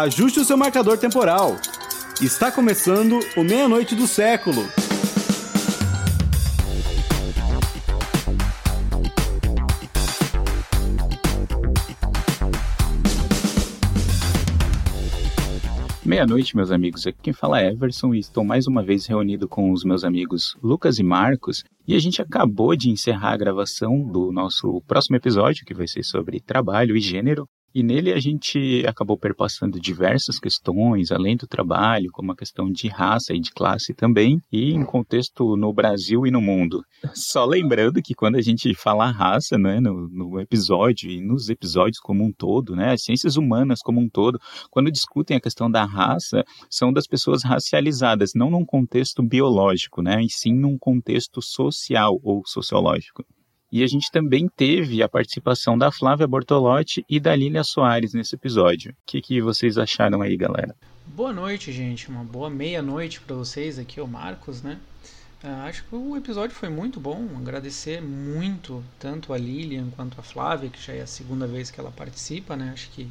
Ajuste o seu marcador temporal. Está começando o Meia-Noite do Século. Meia-noite, meus amigos. Aqui quem fala é Everson e estou mais uma vez reunido com os meus amigos Lucas e Marcos. E a gente acabou de encerrar a gravação do nosso próximo episódio, que vai ser sobre trabalho e gênero. E nele a gente acabou perpassando diversas questões, além do trabalho, como a questão de raça e de classe também, e em contexto no Brasil e no mundo. Só lembrando que quando a gente fala raça, né, no, no episódio e nos episódios como um todo, né, as ciências humanas como um todo, quando discutem a questão da raça, são das pessoas racializadas, não num contexto biológico, né, e sim num contexto social ou sociológico. E a gente também teve a participação da Flávia Bortolotti e da Lília Soares nesse episódio. O que, que vocês acharam aí, galera? Boa noite, gente. Uma boa meia-noite para vocês. Aqui o Marcos, né? Uh, acho que o episódio foi muito bom. Agradecer muito tanto a Lilian quanto a Flávia, que já é a segunda vez que ela participa, né? Acho que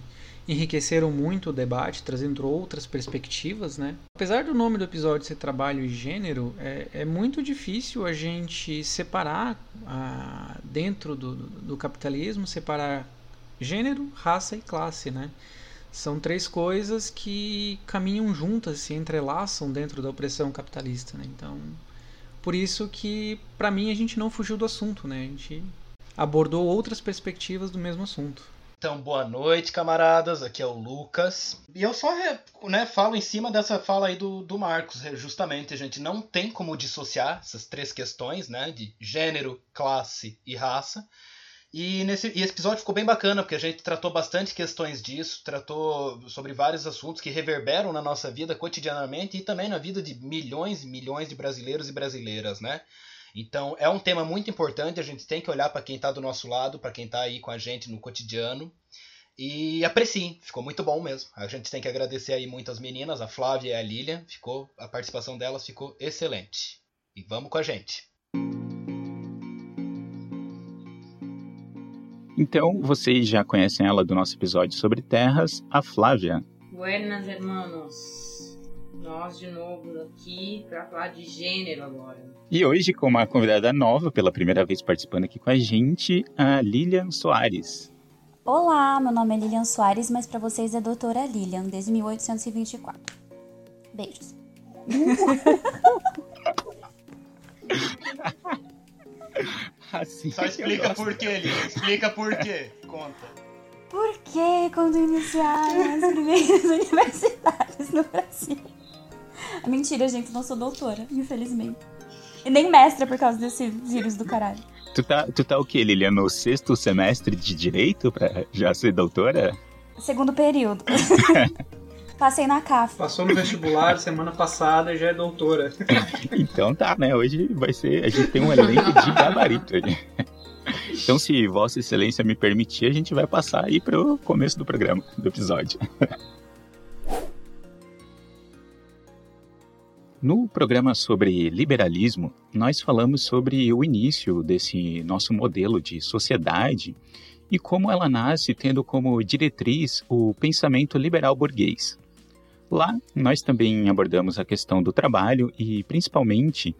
enriqueceram muito o debate, trazendo outras perspectivas, né? Apesar do nome do episódio ser trabalho e gênero, é, é muito difícil a gente separar ah, dentro do, do capitalismo, separar gênero, raça e classe, né? São três coisas que caminham juntas, se entrelaçam dentro da opressão capitalista, né? Então, por isso que, para mim, a gente não fugiu do assunto, né? A gente abordou outras perspectivas do mesmo assunto. Então, boa noite, camaradas. Aqui é o Lucas. E eu só né, falo em cima dessa fala aí do, do Marcos, justamente. A gente não tem como dissociar essas três questões, né? De gênero, classe e raça. E, nesse, e esse episódio ficou bem bacana, porque a gente tratou bastante questões disso, tratou sobre vários assuntos que reverberam na nossa vida cotidianamente e também na vida de milhões e milhões de brasileiros e brasileiras, né? Então é um tema muito importante, a gente tem que olhar para quem está do nosso lado, para quem está aí com a gente no cotidiano. E apreciem, ficou muito bom mesmo. A gente tem que agradecer aí muito as meninas, a Flávia e a Lilian, ficou, a participação delas ficou excelente. E vamos com a gente. Então, vocês já conhecem ela do nosso episódio sobre terras, a Flávia. Buenas, hermanos nós de novo aqui para falar de gênero agora. E hoje, com uma convidada nova, pela primeira vez participando aqui com a gente, a Lilian Soares. Olá, meu nome é Lilian Soares, mas para vocês é doutora Lilian, desde 1824. Beijos. assim Só explica por quê, Lilian. Explica por quê. Conta. Por que quando iniciaram as primeiras universidades no Brasil? Mentira, gente, não sou doutora, infelizmente. E nem mestra por causa desse vírus do caralho. Tu tá, tu tá o quê, Lilian? No sexto semestre de direito pra já ser doutora? Segundo período. Passei na CAF. Passou no vestibular semana passada e já é doutora. então tá, né? Hoje vai ser. A gente tem um elenco de gabarito aí. Então, se Vossa Excelência me permitir, a gente vai passar aí pro começo do programa, do episódio. No programa sobre liberalismo, nós falamos sobre o início desse nosso modelo de sociedade e como ela nasce tendo como diretriz o pensamento liberal burguês. Lá, nós também abordamos a questão do trabalho e, principalmente,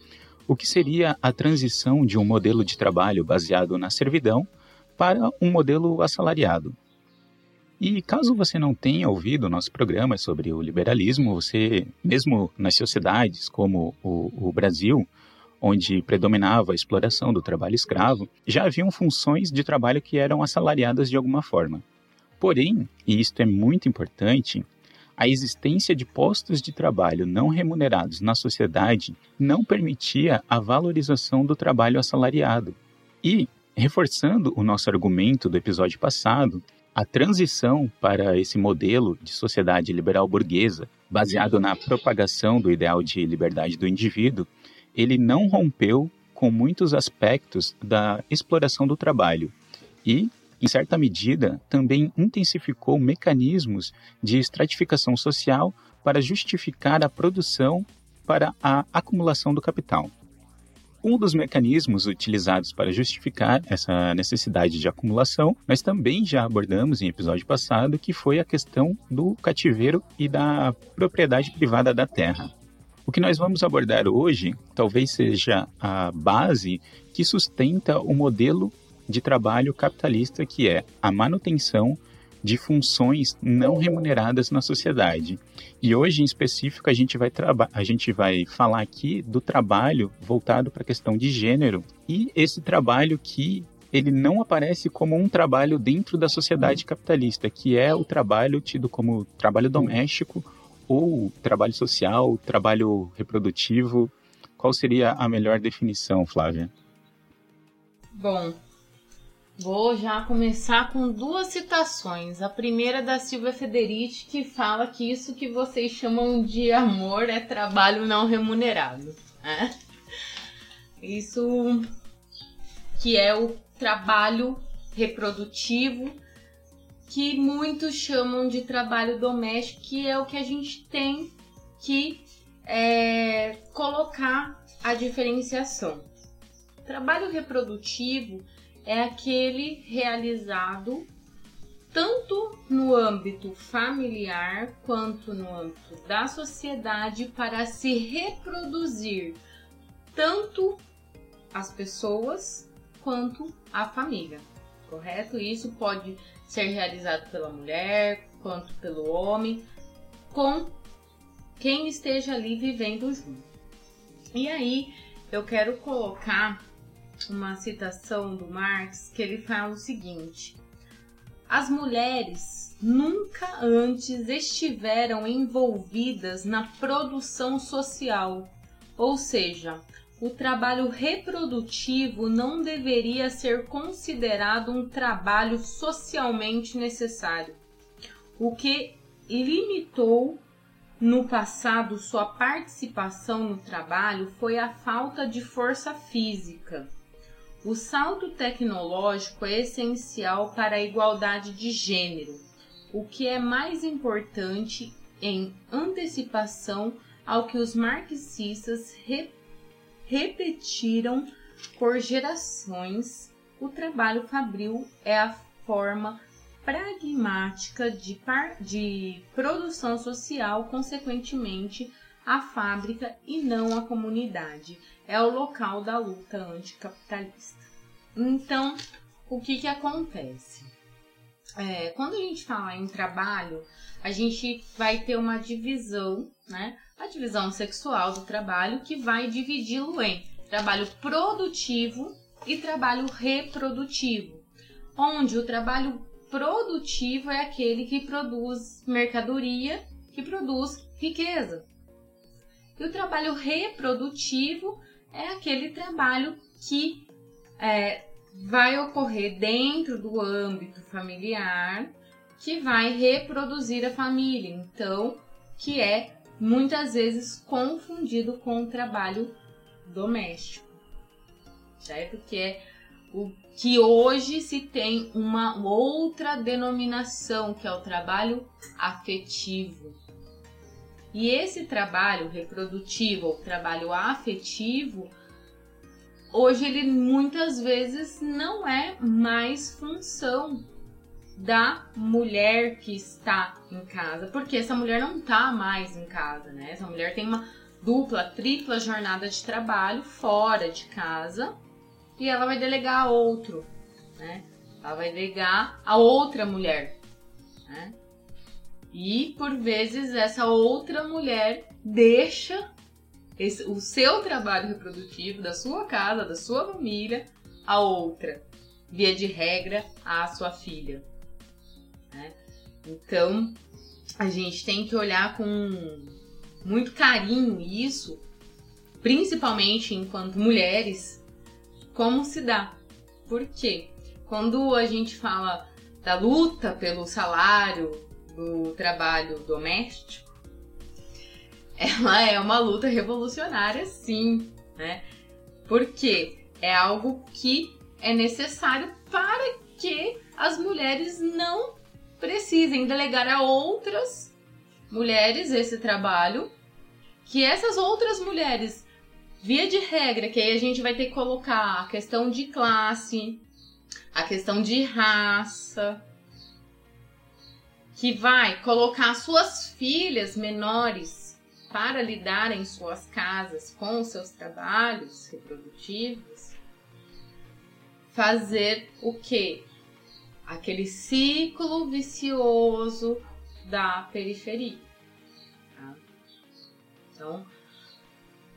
o que seria a transição de um modelo de trabalho baseado na servidão para um modelo assalariado. E caso você não tenha ouvido nosso programa sobre o liberalismo, você, mesmo nas sociedades como o, o Brasil, onde predominava a exploração do trabalho escravo, já haviam funções de trabalho que eram assalariadas de alguma forma. Porém, e isto é muito importante, a existência de postos de trabalho não remunerados na sociedade não permitia a valorização do trabalho assalariado. E, reforçando o nosso argumento do episódio passado, a transição para esse modelo de sociedade liberal burguesa, baseado na propagação do ideal de liberdade do indivíduo, ele não rompeu com muitos aspectos da exploração do trabalho e, em certa medida, também intensificou mecanismos de estratificação social para justificar a produção para a acumulação do capital. Um dos mecanismos utilizados para justificar essa necessidade de acumulação, nós também já abordamos em episódio passado, que foi a questão do cativeiro e da propriedade privada da terra. O que nós vamos abordar hoje talvez seja a base que sustenta o modelo de trabalho capitalista que é a manutenção de funções não remuneradas na sociedade. E hoje, em específico, a gente vai, a gente vai falar aqui do trabalho voltado para a questão de gênero e esse trabalho que ele não aparece como um trabalho dentro da sociedade capitalista, que é o trabalho tido como trabalho doméstico ou trabalho social, trabalho reprodutivo. Qual seria a melhor definição, Flávia? Bom, Vou já começar com duas citações. A primeira é da Silvia Federici, que fala que isso que vocês chamam de amor é trabalho não remunerado. Né? Isso que é o trabalho reprodutivo, que muitos chamam de trabalho doméstico, que é o que a gente tem que é, colocar a diferenciação. Trabalho reprodutivo é aquele realizado tanto no âmbito familiar quanto no âmbito da sociedade para se reproduzir tanto as pessoas quanto a família, correto? Isso pode ser realizado pela mulher quanto pelo homem, com quem esteja ali vivendo junto. E aí eu quero colocar uma citação do Marx que ele fala o seguinte: As mulheres nunca antes estiveram envolvidas na produção social, ou seja, o trabalho reprodutivo não deveria ser considerado um trabalho socialmente necessário, o que limitou no passado sua participação no trabalho foi a falta de força física. O salto tecnológico é essencial para a igualdade de gênero, o que é mais importante em antecipação ao que os marxistas re repetiram por gerações. O trabalho fabril é a forma pragmática de, de produção social, consequentemente, a fábrica e não a comunidade. É o local da luta anticapitalista. Então, o que, que acontece? É, quando a gente fala em trabalho, a gente vai ter uma divisão, né? A divisão sexual do trabalho que vai dividi-lo em trabalho produtivo e trabalho reprodutivo, onde o trabalho produtivo é aquele que produz mercadoria, que produz riqueza. E o trabalho reprodutivo é aquele trabalho que é, vai ocorrer dentro do âmbito familiar, que vai reproduzir a família. Então, que é muitas vezes confundido com o trabalho doméstico, certo? Que é o que hoje se tem uma outra denominação, que é o trabalho afetivo. E esse trabalho reprodutivo ou trabalho afetivo, hoje ele muitas vezes não é mais função da mulher que está em casa, porque essa mulher não está mais em casa, né? Essa mulher tem uma dupla, tripla jornada de trabalho fora de casa e ela vai delegar a outro, né? Ela vai delegar a outra mulher, né? E por vezes essa outra mulher deixa esse, o seu trabalho reprodutivo da sua casa, da sua família, a outra, via de regra, a sua filha. Né? Então a gente tem que olhar com muito carinho isso, principalmente enquanto mulheres, como se dá. Por quê? Quando a gente fala da luta pelo salário, do trabalho doméstico, ela é uma luta revolucionária, sim, né? Porque é algo que é necessário para que as mulheres não precisem delegar a outras mulheres esse trabalho, que essas outras mulheres via de regra, que aí a gente vai ter que colocar a questão de classe, a questão de raça, que vai colocar suas filhas menores para lidar em suas casas com seus trabalhos reprodutivos, fazer o que? Aquele ciclo vicioso da periferia. Tá? Então,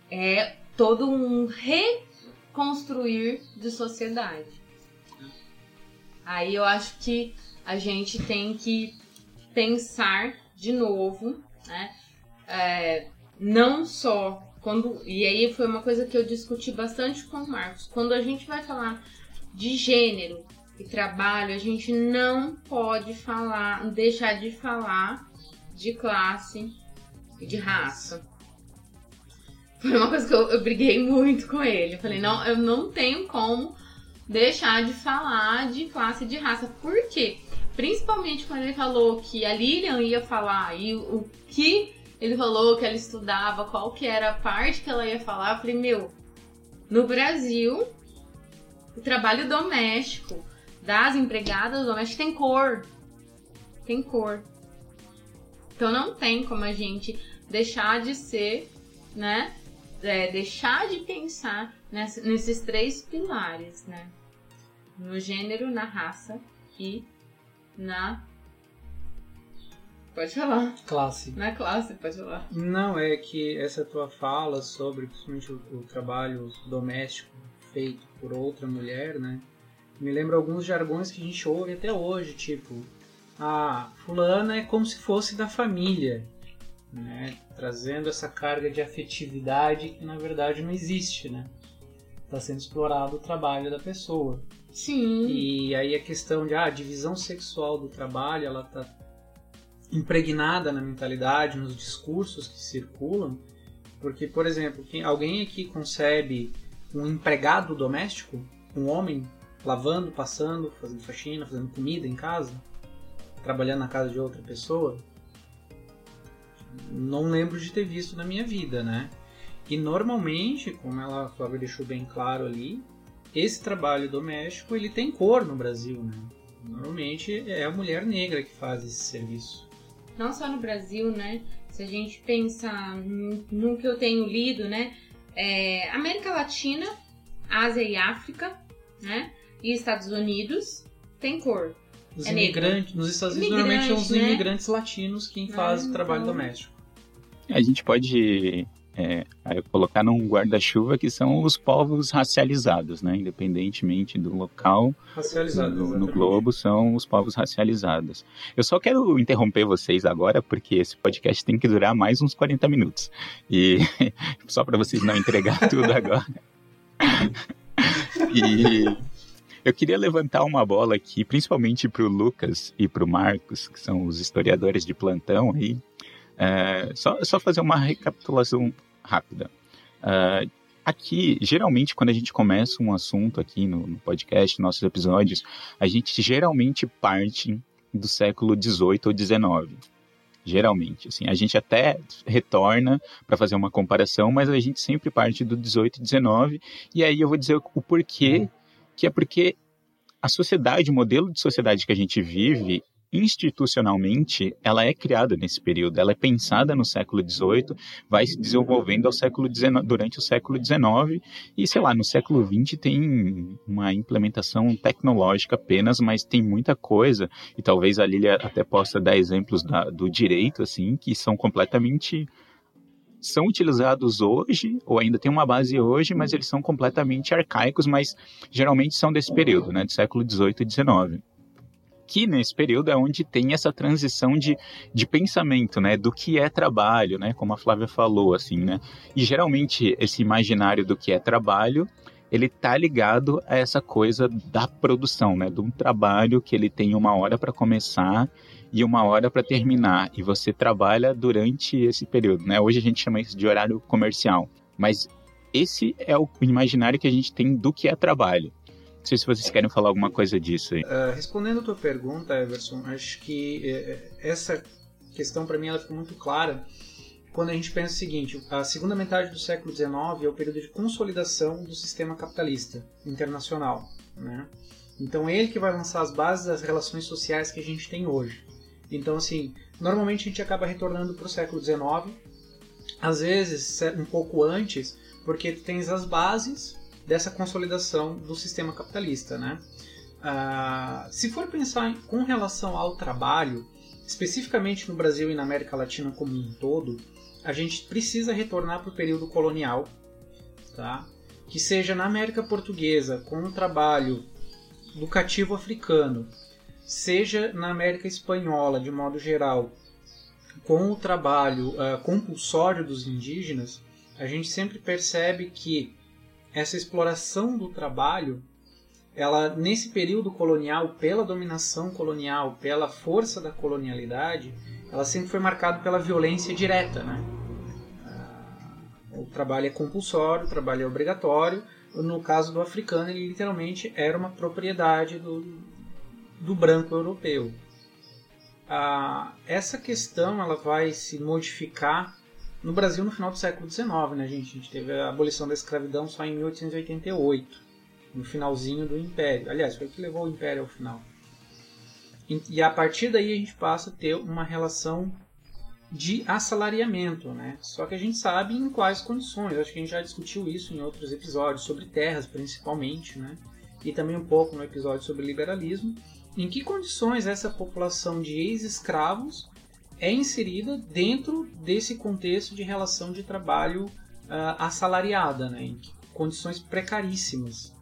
é todo um reconstruir de sociedade. Aí eu acho que a gente tem que pensar de novo, né? É, não só quando e aí foi uma coisa que eu discuti bastante com o Marcos. Quando a gente vai falar de gênero e trabalho, a gente não pode falar, deixar de falar de classe e de raça. Foi uma coisa que eu, eu briguei muito com ele. Eu falei, não, eu não tenho como deixar de falar de classe e de raça. Por quê? Principalmente quando ele falou que a Lilian ia falar e o que ele falou que ela estudava, qual que era a parte que ela ia falar, eu falei, meu, no Brasil, o trabalho doméstico das empregadas domésticas tem cor. Tem cor. Então não tem como a gente deixar de ser, né? É, deixar de pensar nesses três pilares, né? No gênero, na raça e na. Pode falar. Classe. Na classe, pode falar. Não, é que essa tua fala sobre principalmente o, o trabalho doméstico feito por outra mulher, né? Me lembra alguns jargões que a gente ouve até hoje, tipo, a fulana é como se fosse da família, né? Trazendo essa carga de afetividade que na verdade não existe, né? Está sendo explorado o trabalho da pessoa. Sim. E aí a questão de ah, a divisão sexual do trabalho, ela tá impregnada na mentalidade, nos discursos que circulam, porque, por exemplo, quem, alguém aqui concebe um empregado doméstico, um homem lavando, passando, fazendo faxina, fazendo comida em casa, trabalhando na casa de outra pessoa, não lembro de ter visto na minha vida, né? E normalmente, como ela, a Flávia deixou bem claro ali, esse trabalho doméstico ele tem cor no Brasil, né? Normalmente é a mulher negra que faz esse serviço. Não só no Brasil, né? Se a gente pensar no que eu tenho lido, né? É, América Latina, Ásia e África, né? E Estados Unidos tem cor. Os é imigrantes, nos Estados Unidos normalmente são os né? imigrantes latinos quem faz ah, o trabalho então... doméstico. A gente pode é, colocar num guarda-chuva que são os povos racializados, né? Independentemente do local no, no, globo, são os povos racializados. Eu só quero interromper vocês agora, porque esse podcast tem que durar mais uns 40 minutos. E só para vocês não entregar tudo agora. e eu queria levantar uma bola aqui, principalmente para o Lucas e para o Marcos, que são os historiadores de plantão aí, é, só, só fazer uma recapitulação rápida. É, aqui, geralmente, quando a gente começa um assunto aqui no, no podcast, nossos episódios, a gente geralmente parte do século XVIII ou XIX. Geralmente, assim, a gente até retorna para fazer uma comparação, mas a gente sempre parte do 18 e 19, e aí eu vou dizer o porquê, uhum. que é porque a sociedade, o modelo de sociedade que a gente vive, institucionalmente, ela é criada nesse período, ela é pensada no século XVIII, vai se desenvolvendo ao século XIX, durante o século XIX e, sei lá, no século XX tem uma implementação tecnológica apenas, mas tem muita coisa e talvez a Lilia até possa dar exemplos da, do direito, assim, que são completamente são utilizados hoje, ou ainda tem uma base hoje, mas eles são completamente arcaicos, mas geralmente são desse período, né, do século XVIII e XIX aqui nesse período é onde tem essa transição de, de pensamento, né, do que é trabalho, né, como a Flávia falou, assim, né, e geralmente esse imaginário do que é trabalho ele tá ligado a essa coisa da produção, né, de um trabalho que ele tem uma hora para começar e uma hora para terminar, e você trabalha durante esse período, né? Hoje a gente chama isso de horário comercial, mas esse é o imaginário que a gente tem do que é trabalho. Não sei se vocês querem falar alguma coisa disso aí. Uh, respondendo a tua pergunta, Everson, acho que uh, essa questão para mim ela ficou muito clara quando a gente pensa o seguinte: a segunda metade do século XIX é o período de consolidação do sistema capitalista internacional. Né? Então, é ele que vai lançar as bases das relações sociais que a gente tem hoje. Então, assim, normalmente a gente acaba retornando para o século XIX, às vezes um pouco antes, porque tu tens as bases dessa consolidação do sistema capitalista, né? Ah, se for pensar em, com relação ao trabalho, especificamente no Brasil e na América Latina como um todo, a gente precisa retornar para o período colonial, tá? que seja na América Portuguesa, com o trabalho do cativo africano, seja na América Espanhola, de modo geral, com o trabalho uh, compulsório dos indígenas, a gente sempre percebe que essa exploração do trabalho, ela nesse período colonial, pela dominação colonial, pela força da colonialidade, ela sempre foi marcada pela violência direta, né? Ah, o trabalho é compulsório, o trabalho é obrigatório. No caso do africano, ele literalmente era uma propriedade do, do branco europeu. Ah, essa questão ela vai se modificar no Brasil no final do século XIX, né, gente? A gente teve a abolição da escravidão só em 1888, no finalzinho do Império. Aliás, foi o que levou o Império ao final. E a partir daí a gente passa a ter uma relação de assalariamento, né? Só que a gente sabe em quais condições. Acho que a gente já discutiu isso em outros episódios sobre terras, principalmente, né? E também um pouco no episódio sobre liberalismo. Em que condições essa população de ex-escravos é inserida dentro desse contexto de relação de trabalho uh, assalariada, né? Em condições precaríssimas.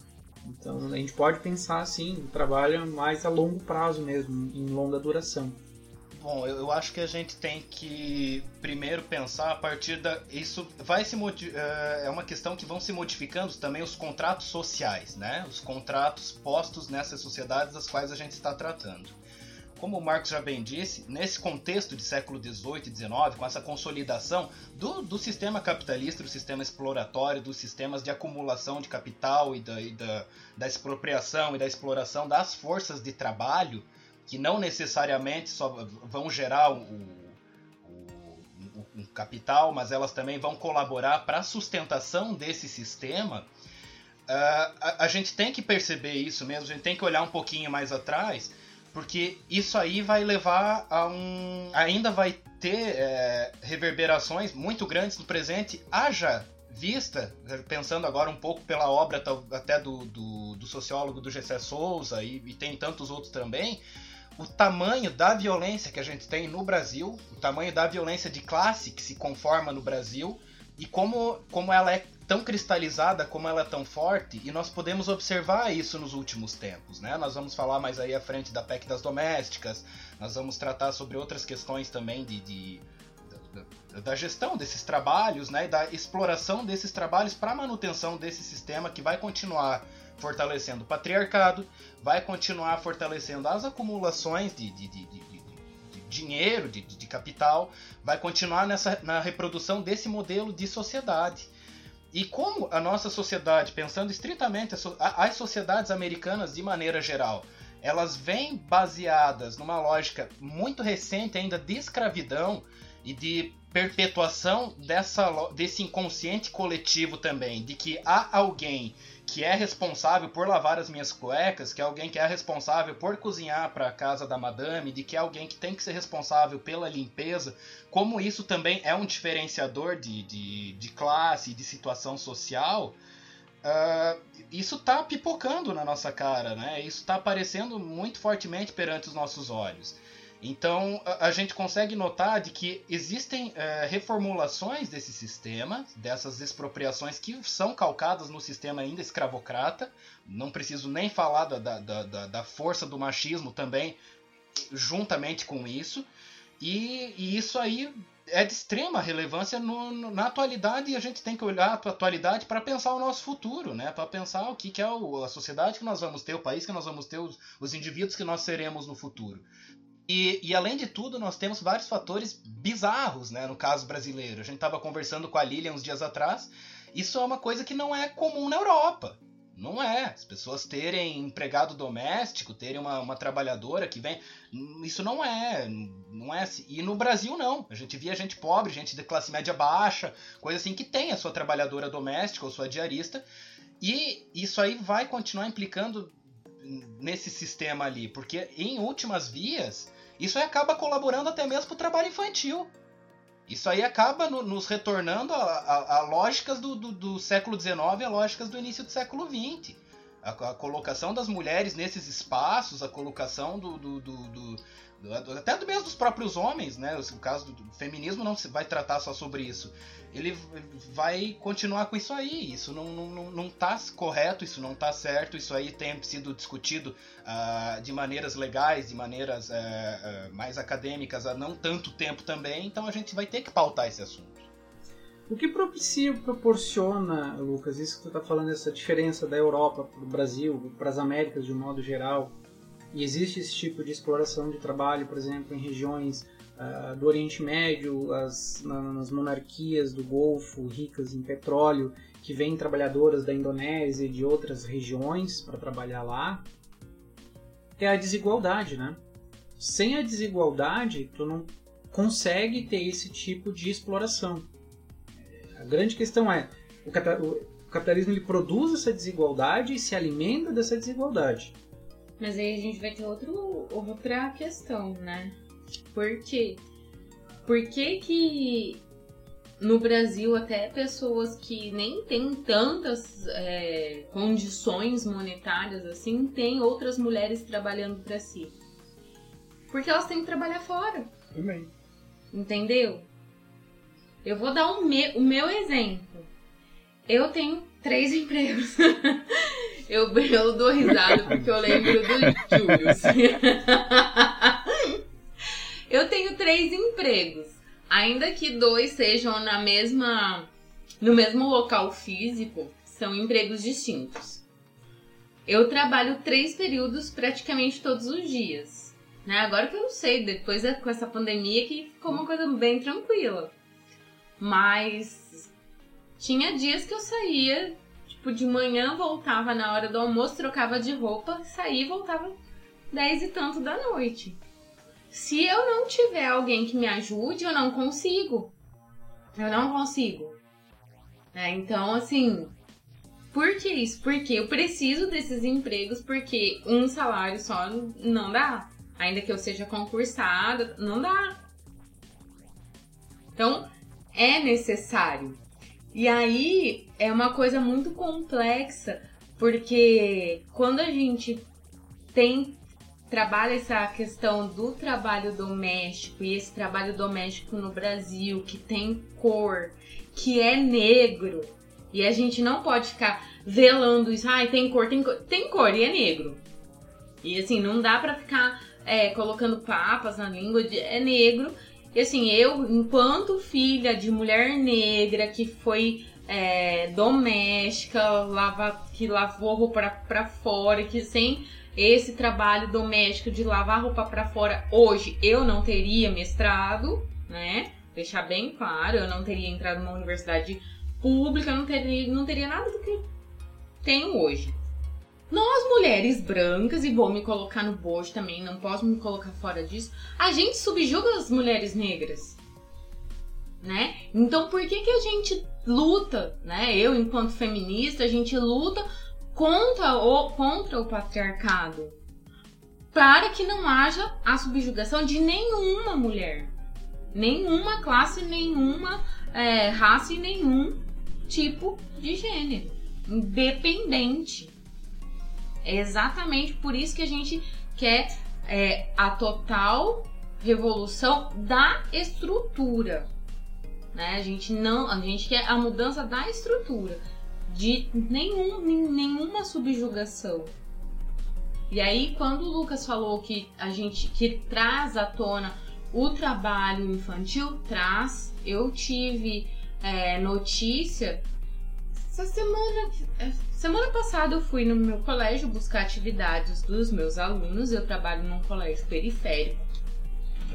Então a gente pode pensar assim, o trabalho mais a longo prazo mesmo, em longa duração. Bom, eu, acho que a gente tem que primeiro pensar a partir da. Isso vai se eh, é uma questão que vão se modificando também os contratos sociais, né? Os contratos postos nessas sociedades das quais a gente está tratando. Como o Marcos já bem disse, nesse contexto de século XVIII e XIX, com essa consolidação do, do sistema capitalista, do sistema exploratório, dos sistemas de acumulação de capital e da, e da, da expropriação e da exploração das forças de trabalho, que não necessariamente só vão gerar o, o, o capital, mas elas também vão colaborar para a sustentação desse sistema. Uh, a, a, gente tem que perceber isso mesmo, a gente tem que olhar um pouquinho mais atrás, porque isso aí vai levar a um. ainda vai ter é, reverberações muito grandes no presente, haja vista, pensando agora um pouco pela obra até do, do, do sociólogo do Gessé Souza e, e tem tantos outros também, o tamanho da violência que a gente tem no Brasil, o tamanho da violência de classe que se conforma no Brasil e como, como ela é tão cristalizada, como ela é tão forte, e nós podemos observar isso nos últimos tempos. Né? Nós vamos falar mais aí à frente da PEC das domésticas, nós vamos tratar sobre outras questões também de, de da, da gestão desses trabalhos né? da exploração desses trabalhos para manutenção desse sistema que vai continuar fortalecendo o patriarcado, vai continuar fortalecendo as acumulações de, de, de, de dinheiro, de, de, capital, vai continuar nessa, na reprodução desse modelo de sociedade. E como a nossa sociedade, pensando estritamente as sociedades americanas de maneira geral, elas vêm baseadas numa lógica muito recente ainda de escravidão e de perpetuação dessa, desse inconsciente coletivo também, de que há alguém que é responsável por lavar as minhas cuecas, que é alguém que é responsável por cozinhar para a casa da madame, de que é alguém que tem que ser responsável pela limpeza, como isso também é um diferenciador de, de, de classe, de situação social, uh, isso está pipocando na nossa cara, né? Isso está aparecendo muito fortemente perante os nossos olhos. Então a, gente consegue notar de que existem é, reformulações desse sistema, dessas expropriações que são calcadas no sistema ainda escravocrata. Não preciso nem falar da, da, da, da força do machismo também, juntamente com isso. E, e, isso aí é de extrema relevância no, no, na atualidade e a gente tem que olhar a atualidade para pensar o nosso futuro, né? para pensar o que, que é o, a sociedade que nós vamos ter, o país que nós vamos ter, os, os indivíduos que nós seremos no futuro. E, e, além de tudo, nós temos vários fatores bizarros, né, no caso brasileiro. A gente estava conversando com a Lilian uns dias atrás. Isso é uma coisa que não é comum na Europa. Não é. pessoas terem empregado doméstico, terem uma, uma trabalhadora que vem. Isso não é. Não é assim. E no Brasil não. A gente via gente pobre, gente de classe média baixa, coisa assim, que tem a sua trabalhadora doméstica ou sua diarista. E isso aí vai continuar implicando nesse sistema ali, porque em últimas vias, isso aí acaba colaborando até mesmo para o trabalho infantil. Isso aí acaba no, nos retornando a, a, a lógicas do, do, do, século XIX e a lógicas do início do século XX. A, a colocação das mulheres nesses espaços, a colocação do, do, do até do mesmo dos próprios homens, né? O caso do feminismo não vai tratar só sobre isso. Ele vai continuar com isso aí. Isso não, não, não tá correto, isso não tá certo. Isso aí tem sido discutido uh, de maneiras legais, de maneiras uh, uh, mais acadêmicas há não tanto tempo também. Então a gente vai ter que pautar esse assunto. O que propicia, proporciona, Lucas, isso que tu está falando, essa diferença da Europa para o Brasil, para as Américas de um modo geral, e existe esse tipo de exploração de trabalho, por exemplo, em regiões uh, do Oriente Médio, as, nas monarquias do Golfo, ricas em petróleo, que vêm trabalhadoras da Indonésia e de outras regiões para trabalhar lá, é a desigualdade, né? Sem a desigualdade, tu não consegue ter esse tipo de exploração. A grande questão é, o capitalismo ele produz essa desigualdade e se alimenta dessa desigualdade. Mas aí a gente vai ter outro, outra questão, né? Por quê? Por que que no Brasil até pessoas que nem têm tantas é, condições monetárias assim, tem outras mulheres trabalhando para si? Porque elas têm que trabalhar fora. Também. Entendeu? Eu vou dar o meu, o meu exemplo. Eu tenho três empregos. Eu, eu dou risada porque eu lembro do Julius. eu tenho três empregos. Ainda que dois sejam na mesma, no mesmo local físico, são empregos distintos. Eu trabalho três períodos praticamente todos os dias. Né? Agora que eu sei, depois com essa pandemia que ficou uma coisa bem tranquila. Mas tinha dias que eu saía Tipo, de manhã voltava na hora do almoço, trocava de roupa, saía e voltava dez e tanto da noite. Se eu não tiver alguém que me ajude, eu não consigo. Eu não consigo. É, então, assim, por que isso? Porque eu preciso desses empregos, porque um salário só não dá. Ainda que eu seja concursada, não dá. Então, é necessário. E aí é uma coisa muito complexa, porque quando a gente tem trabalha essa questão do trabalho doméstico e esse trabalho doméstico no Brasil que tem cor, que é negro, e a gente não pode ficar velando isso, ai, tem cor, tem cor, tem cor e é negro. E assim, não dá para ficar é, colocando papas na língua, de, é negro e assim, eu, enquanto filha de mulher negra que foi é, doméstica, lava, que lavou roupa para fora, que sem esse trabalho doméstico de lavar roupa para fora, hoje eu não teria mestrado, né? Deixar bem claro, eu não teria entrado numa universidade pública, não teria, não teria nada do que tenho hoje. Nós, mulheres brancas, e vou me colocar no bojo também, não posso me colocar fora disso, a gente subjuga as mulheres negras. Né? Então por que, que a gente luta, né? Eu, enquanto feminista, a gente luta contra o, contra o patriarcado para que não haja a subjugação de nenhuma mulher, nenhuma classe, nenhuma é, raça e nenhum tipo de gênero, independente. É exatamente por isso que a gente quer é, a total revolução da estrutura. Né? A gente não, a gente quer a mudança da estrutura, de nenhum, nenhuma subjugação. E aí, quando o Lucas falou que a gente que traz à tona o trabalho infantil, traz. Eu tive é, notícia essa semana, semana passada eu fui no meu colégio buscar atividades dos meus alunos. Eu trabalho num colégio periférico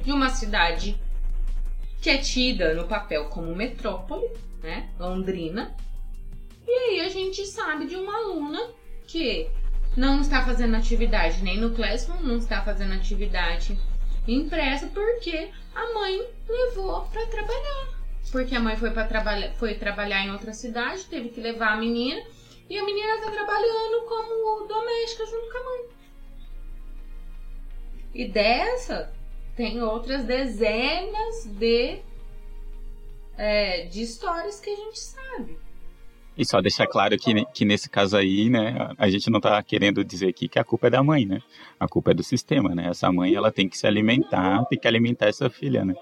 de uma cidade que é tida no papel como metrópole, né? Londrina. E aí a gente sabe de uma aluna que não está fazendo atividade nem no Classroom, não está fazendo atividade impressa porque a mãe levou para trabalhar. Porque a mãe foi para trabalhar, foi trabalhar em outra cidade, teve que levar a menina e a menina está trabalhando como doméstica junto com a mãe. E dessa tem outras dezenas de é, de histórias que a gente sabe. E só deixar claro que, que nesse caso aí, né, a gente não está querendo dizer aqui que a culpa é da mãe, né? A culpa é do sistema, né? Essa mãe, ela tem que se alimentar, tem que alimentar essa filha, né?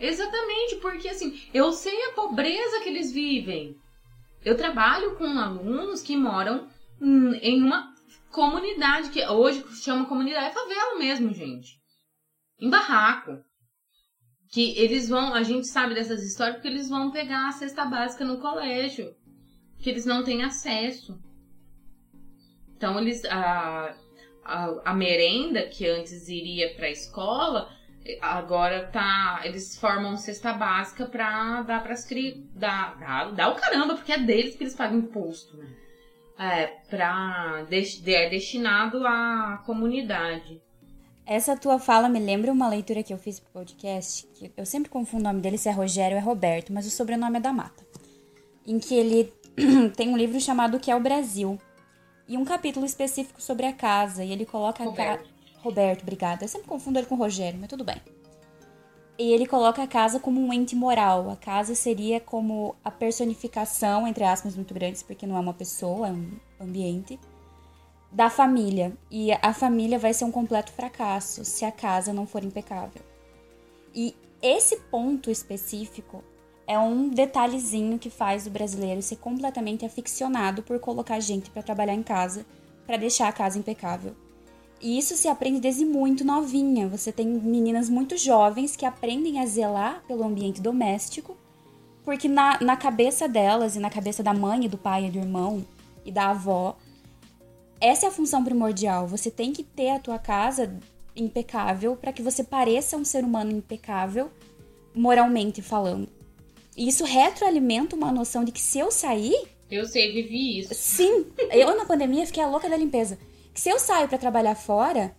Exatamente, porque assim, eu sei a pobreza que eles vivem. Eu trabalho com alunos que moram em uma comunidade, que hoje chama comunidade, é favela mesmo, gente. Em barraco. Que eles vão, a gente sabe dessas histórias porque eles vão pegar a cesta básica no colégio que eles não têm acesso. Então eles a, a, a merenda que antes iria para a escola agora tá eles formam cesta básica para dar para as dar, dar, dar o caramba porque é deles que eles pagam imposto né? é para é destinado à comunidade essa tua fala me lembra uma leitura que eu fiz pro podcast que eu sempre confundo o nome dele se é Rogério ou é Roberto mas o sobrenome é da Mata em que ele tem um livro chamado O que é o Brasil. E um capítulo específico sobre a casa. E ele coloca Roberto. a casa. Roberto, obrigada. Eu sempre confundo ele com Rogério, mas tudo bem. E ele coloca a casa como um ente moral. A casa seria como a personificação, entre aspas muito grandes, porque não é uma pessoa, é um ambiente, da família. E a família vai ser um completo fracasso se a casa não for impecável. E esse ponto específico é um detalhezinho que faz o brasileiro ser completamente aficionado por colocar gente para trabalhar em casa, para deixar a casa impecável. E isso se aprende desde muito novinha. Você tem meninas muito jovens que aprendem a zelar pelo ambiente doméstico, porque na, na cabeça delas e na cabeça da mãe, do pai, do irmão e da avó, essa é a função primordial. Você tem que ter a tua casa impecável para que você pareça um ser humano impecável, moralmente falando. E isso retroalimenta uma noção de que se eu sair. Eu sei, vivi isso. Sim, eu na pandemia fiquei a louca da limpeza. Se eu saio para trabalhar fora,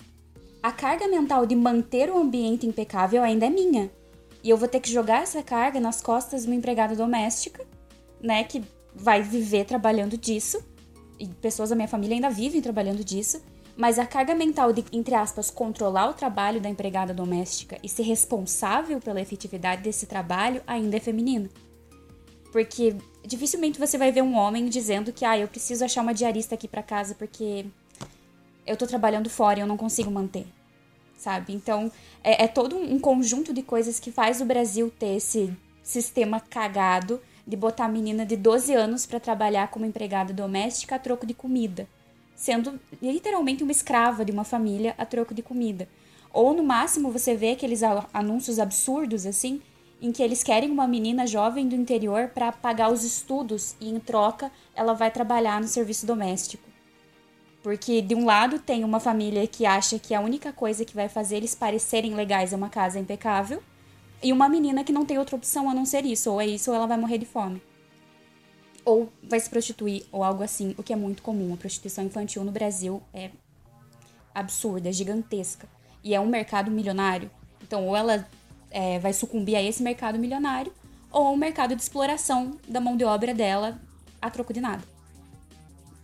a carga mental de manter o ambiente impecável ainda é minha. E eu vou ter que jogar essa carga nas costas de uma empregada doméstica, né, que vai viver trabalhando disso. E pessoas da minha família ainda vivem trabalhando disso. Mas a carga mental de, entre aspas, controlar o trabalho da empregada doméstica e ser responsável pela efetividade desse trabalho ainda é feminina. Porque dificilmente você vai ver um homem dizendo que, ah, eu preciso achar uma diarista aqui para casa porque eu tô trabalhando fora e eu não consigo manter. Sabe? Então, é, é todo um conjunto de coisas que faz o Brasil ter esse sistema cagado de botar a menina de 12 anos para trabalhar como empregada doméstica a troco de comida sendo literalmente uma escrava de uma família a troco de comida. Ou no máximo você vê aqueles anúncios absurdos assim, em que eles querem uma menina jovem do interior para pagar os estudos e em troca ela vai trabalhar no serviço doméstico. Porque de um lado tem uma família que acha que a única coisa que vai fazer eles parecerem legais é uma casa impecável, e uma menina que não tem outra opção a não ser isso, ou é isso ou ela vai morrer de fome ou vai se prostituir ou algo assim, o que é muito comum. A prostituição infantil no Brasil é absurda, é gigantesca e é um mercado milionário. Então, ou ela é, vai sucumbir a esse mercado milionário ou um mercado de exploração da mão de obra dela a troco de nada.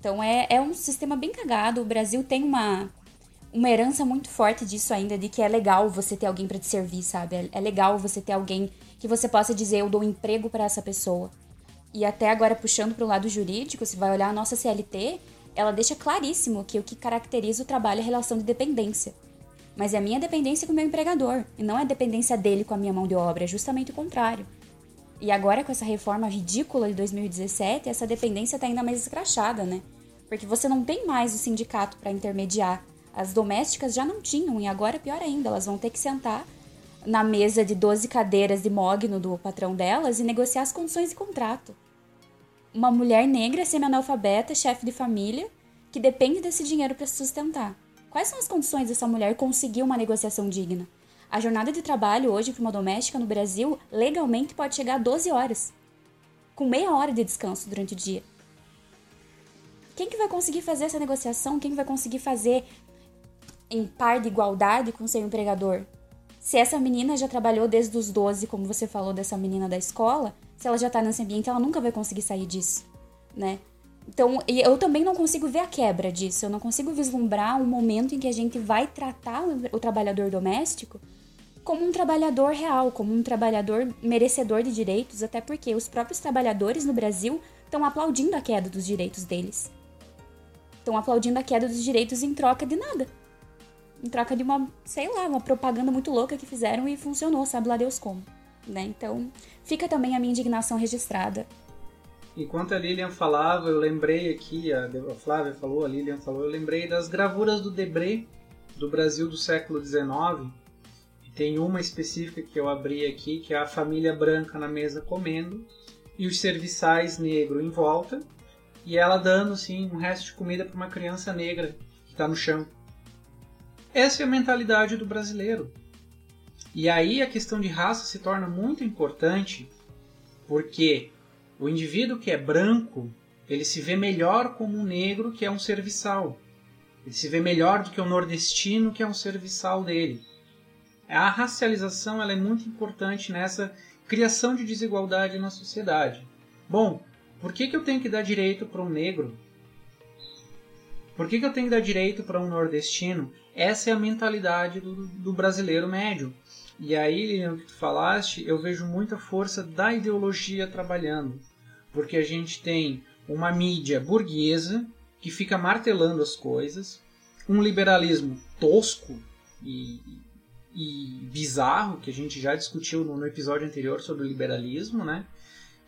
Então, é, é um sistema bem cagado. O Brasil tem uma, uma herança muito forte disso ainda, de que é legal você ter alguém para te servir, sabe? É, é legal você ter alguém que você possa dizer, eu dou emprego para essa pessoa. E até agora, puxando para o lado jurídico, se vai olhar a nossa CLT, ela deixa claríssimo que o que caracteriza o trabalho é a relação de dependência. Mas é a minha dependência com o meu empregador, e não é a dependência dele com a minha mão de obra, é justamente o contrário. E agora, com essa reforma ridícula de 2017, essa dependência está ainda mais escrachada, né? Porque você não tem mais o sindicato para intermediar. As domésticas já não tinham, e agora, pior ainda, elas vão ter que sentar na mesa de 12 cadeiras de mogno do patrão delas e negociar as condições de contrato. Uma mulher negra semi-analfabeta, chefe de família, que depende desse dinheiro para se sustentar. Quais são as condições dessa mulher conseguir uma negociação digna? A jornada de trabalho hoje para uma doméstica no Brasil legalmente pode chegar a 12 horas, com meia hora de descanso durante o dia. quem que vai conseguir fazer essa negociação? Quem que vai conseguir fazer em par de igualdade com seu empregador? Se essa menina já trabalhou desde os 12, como você falou dessa menina da escola, se ela já tá nesse ambiente, ela nunca vai conseguir sair disso, né? Então, eu também não consigo ver a quebra disso. Eu não consigo vislumbrar um momento em que a gente vai tratar o trabalhador doméstico como um trabalhador real, como um trabalhador merecedor de direitos, até porque os próprios trabalhadores no Brasil estão aplaudindo a queda dos direitos deles. Estão aplaudindo a queda dos direitos em troca de nada. Em troca de uma, sei lá, uma propaganda muito louca que fizeram e funcionou, sabe lá Deus como. Né? Então, fica também a minha indignação registrada. Enquanto a Lilian falava, eu lembrei aqui, a Flávia falou, a Lilian falou, eu lembrei das gravuras do Debré do Brasil do século XIX. Tem uma específica que eu abri aqui, que é a família branca na mesa comendo e os serviçais negros em volta e ela dando assim um resto de comida para uma criança negra que está no chão. Essa é a mentalidade do brasileiro. E aí a questão de raça se torna muito importante porque o indivíduo que é branco, ele se vê melhor como um negro que é um serviçal. Ele se vê melhor do que o nordestino que é um serviçal dele. A racialização ela é muito importante nessa criação de desigualdade na sociedade. Bom, por que, que eu tenho que dar direito para um negro? Por que, que eu tenho que dar direito para um nordestino? Essa é a mentalidade do, do brasileiro médio. E aí, Lilian, que tu falaste, eu vejo muita força da ideologia trabalhando porque a gente tem uma mídia burguesa que fica martelando as coisas, um liberalismo tosco e, e bizarro, que a gente já discutiu no, episódio anterior sobre o liberalismo, né?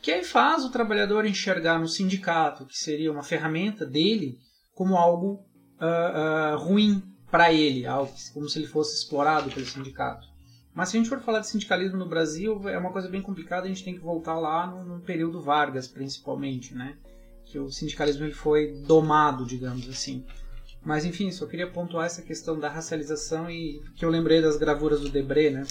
que aí faz o trabalhador enxergar no sindicato, que seria uma ferramenta dele, como algo uh, uh, ruim para ele, algo como se ele fosse explorado pelo sindicato. Mas se a gente for falar de sindicalismo no Brasil, é uma coisa bem complicada, a gente tem que voltar lá no, no período Vargas, principalmente, né? Que o sindicalismo ele foi domado, digamos assim. Mas enfim, só queria pontuar essa questão da racialização e que eu lembrei das gravuras do Debré, né?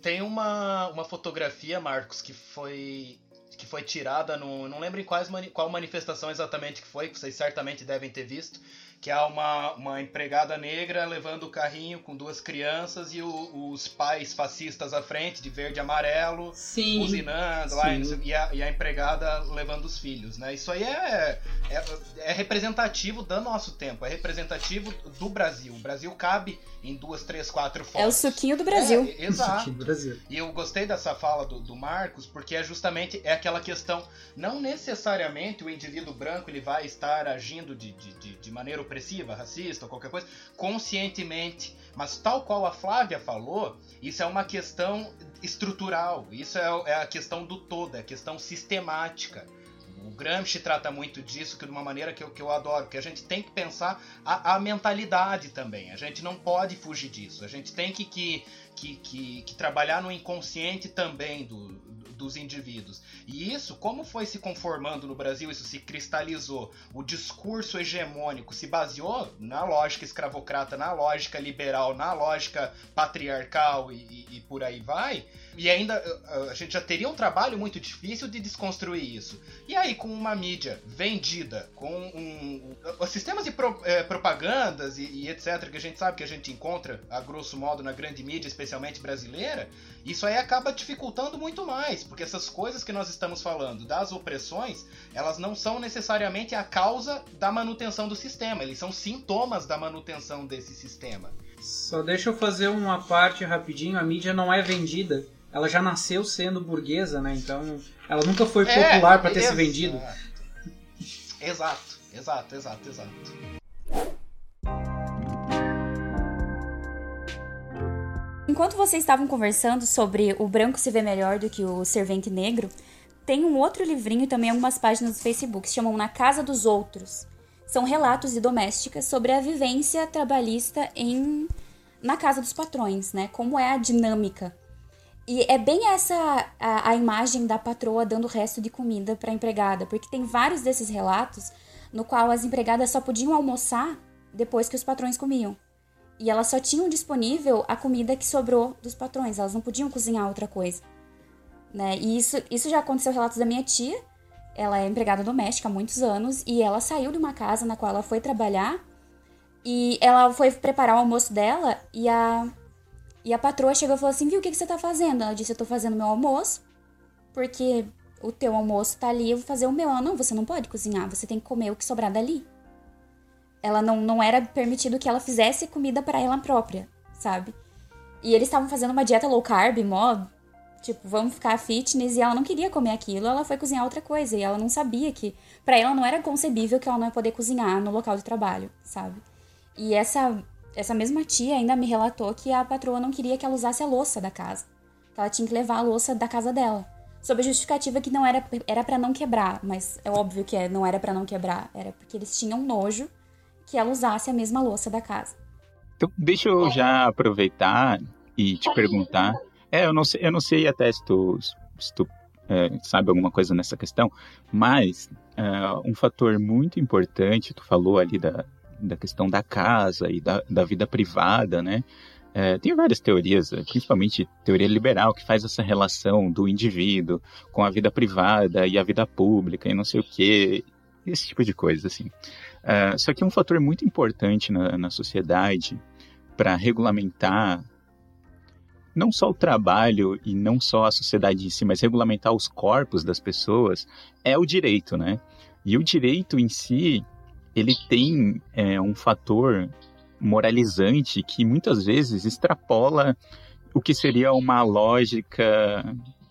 Tem uma, uma fotografia, Marcos, que foi que foi tirada no. Não lembro em quais, qual manifestação exatamente que foi, que vocês certamente devem ter visto, que há uma, uma empregada negra levando o carrinho com duas crianças e o, os pais fascistas à frente, de verde e amarelo, sim, buzinando sim. lá, e a, e a, empregada levando os filhos, né? Isso aí é, é, é, representativo do nosso tempo, é representativo do Brasil. O Brasil cabe em duas, três, quatro fotos. É o suquinho do Brasil. É, exato. Do Brasil. E eu gostei dessa fala do, do Marcos, porque é justamente é aquela questão, não necessariamente o indivíduo branco ele vai estar agindo de, de, de, de maneira opressiva, racista ou qualquer coisa, conscientemente. Mas tal qual a Flávia falou, isso é uma questão estrutural, isso é, é a questão do todo, é a questão sistemática. O Gramsci trata muito disso, que de uma maneira que eu, que eu adoro, que a gente tem que pensar a, a mentalidade também. A gente não pode fugir disso. A gente tem que, que, que, que, que trabalhar no inconsciente também do, dos indivíduos. E isso, como foi se conformando no Brasil, isso se cristalizou. O discurso hegemônico se baseou na lógica escravocrata, na lógica liberal, na lógica patriarcal e, e, e por aí vai. E ainda a gente já teria um trabalho muito difícil de desconstruir isso. E aí, com uma mídia vendida, com um, um sistemas de pro, é, propagandas e, e, etc., que a gente sabe que a gente encontra, a grosso modo, na grande mídia, especialmente brasileira, isso aí acaba dificultando muito mais, porque essas coisas que nós estamos falando das opressões, elas não são necessariamente a causa da manutenção do sistema, eles são sintomas da manutenção desse sistema. Só deixa eu fazer uma parte rapidinho, a mídia não é vendida ela já nasceu sendo burguesa, né? Então ela nunca foi é, popular para ter se vendido. Exato, exato, exato, exato. Enquanto vocês estavam conversando sobre o branco se vê melhor do que o servente negro, tem um outro livrinho e também algumas páginas do Facebook que se chamam Na Casa dos Outros. São relatos de domésticas sobre a vivência trabalhista em na casa dos patrões, né? Como é a dinâmica e é bem essa a, a imagem da patroa dando o resto de comida para a empregada, porque tem vários desses relatos no qual as empregadas só podiam almoçar depois que os patrões comiam. E elas só tinham disponível a comida que sobrou dos patrões, elas não podiam cozinhar outra coisa. Né? E isso, isso já aconteceu relatos da minha tia, ela é empregada doméstica há muitos anos e ela saiu de uma casa na qual ela foi trabalhar e ela foi preparar o almoço dela e a, e a patroa chegou e falou assim: Viu, o que, que você tá fazendo? Ela disse: Eu tô fazendo meu almoço, porque o teu almoço tá ali, eu vou fazer o meu. Ela: Não, você não pode cozinhar, você tem que comer o que sobrar dali. Ela não, não era permitido que ela fizesse comida para ela própria, sabe? E eles estavam fazendo uma dieta low carb, mó Tipo, vamos ficar fitness e ela não queria comer aquilo, ela foi cozinhar outra coisa e ela não sabia que para ela não era concebível que ela não ia poder cozinhar no local de trabalho, sabe? E essa essa mesma tia ainda me relatou que a patroa não queria que ela usasse a louça da casa. Que ela tinha que levar a louça da casa dela. Sob a justificativa que não era era para não quebrar, mas é óbvio que é, não era para não quebrar, era porque eles tinham nojo que ela usasse a mesma louça da casa. Então, deixa eu já aproveitar e te perguntar é, eu não sei, eu não sei até se tu, se tu é, sabe alguma coisa nessa questão, mas é, um fator muito importante, tu falou ali da, da questão da casa e da, da vida privada, né? É, tem várias teorias, principalmente teoria liberal, que faz essa relação do indivíduo com a vida privada e a vida pública e não sei o que, esse tipo de coisa, assim. É, só que um fator muito importante na, na sociedade para regulamentar não só o trabalho e não só a sociedade em si, mas regulamentar os corpos das pessoas, é o direito, né? E o direito em si, ele tem é, um fator moralizante que muitas vezes extrapola o que seria uma lógica,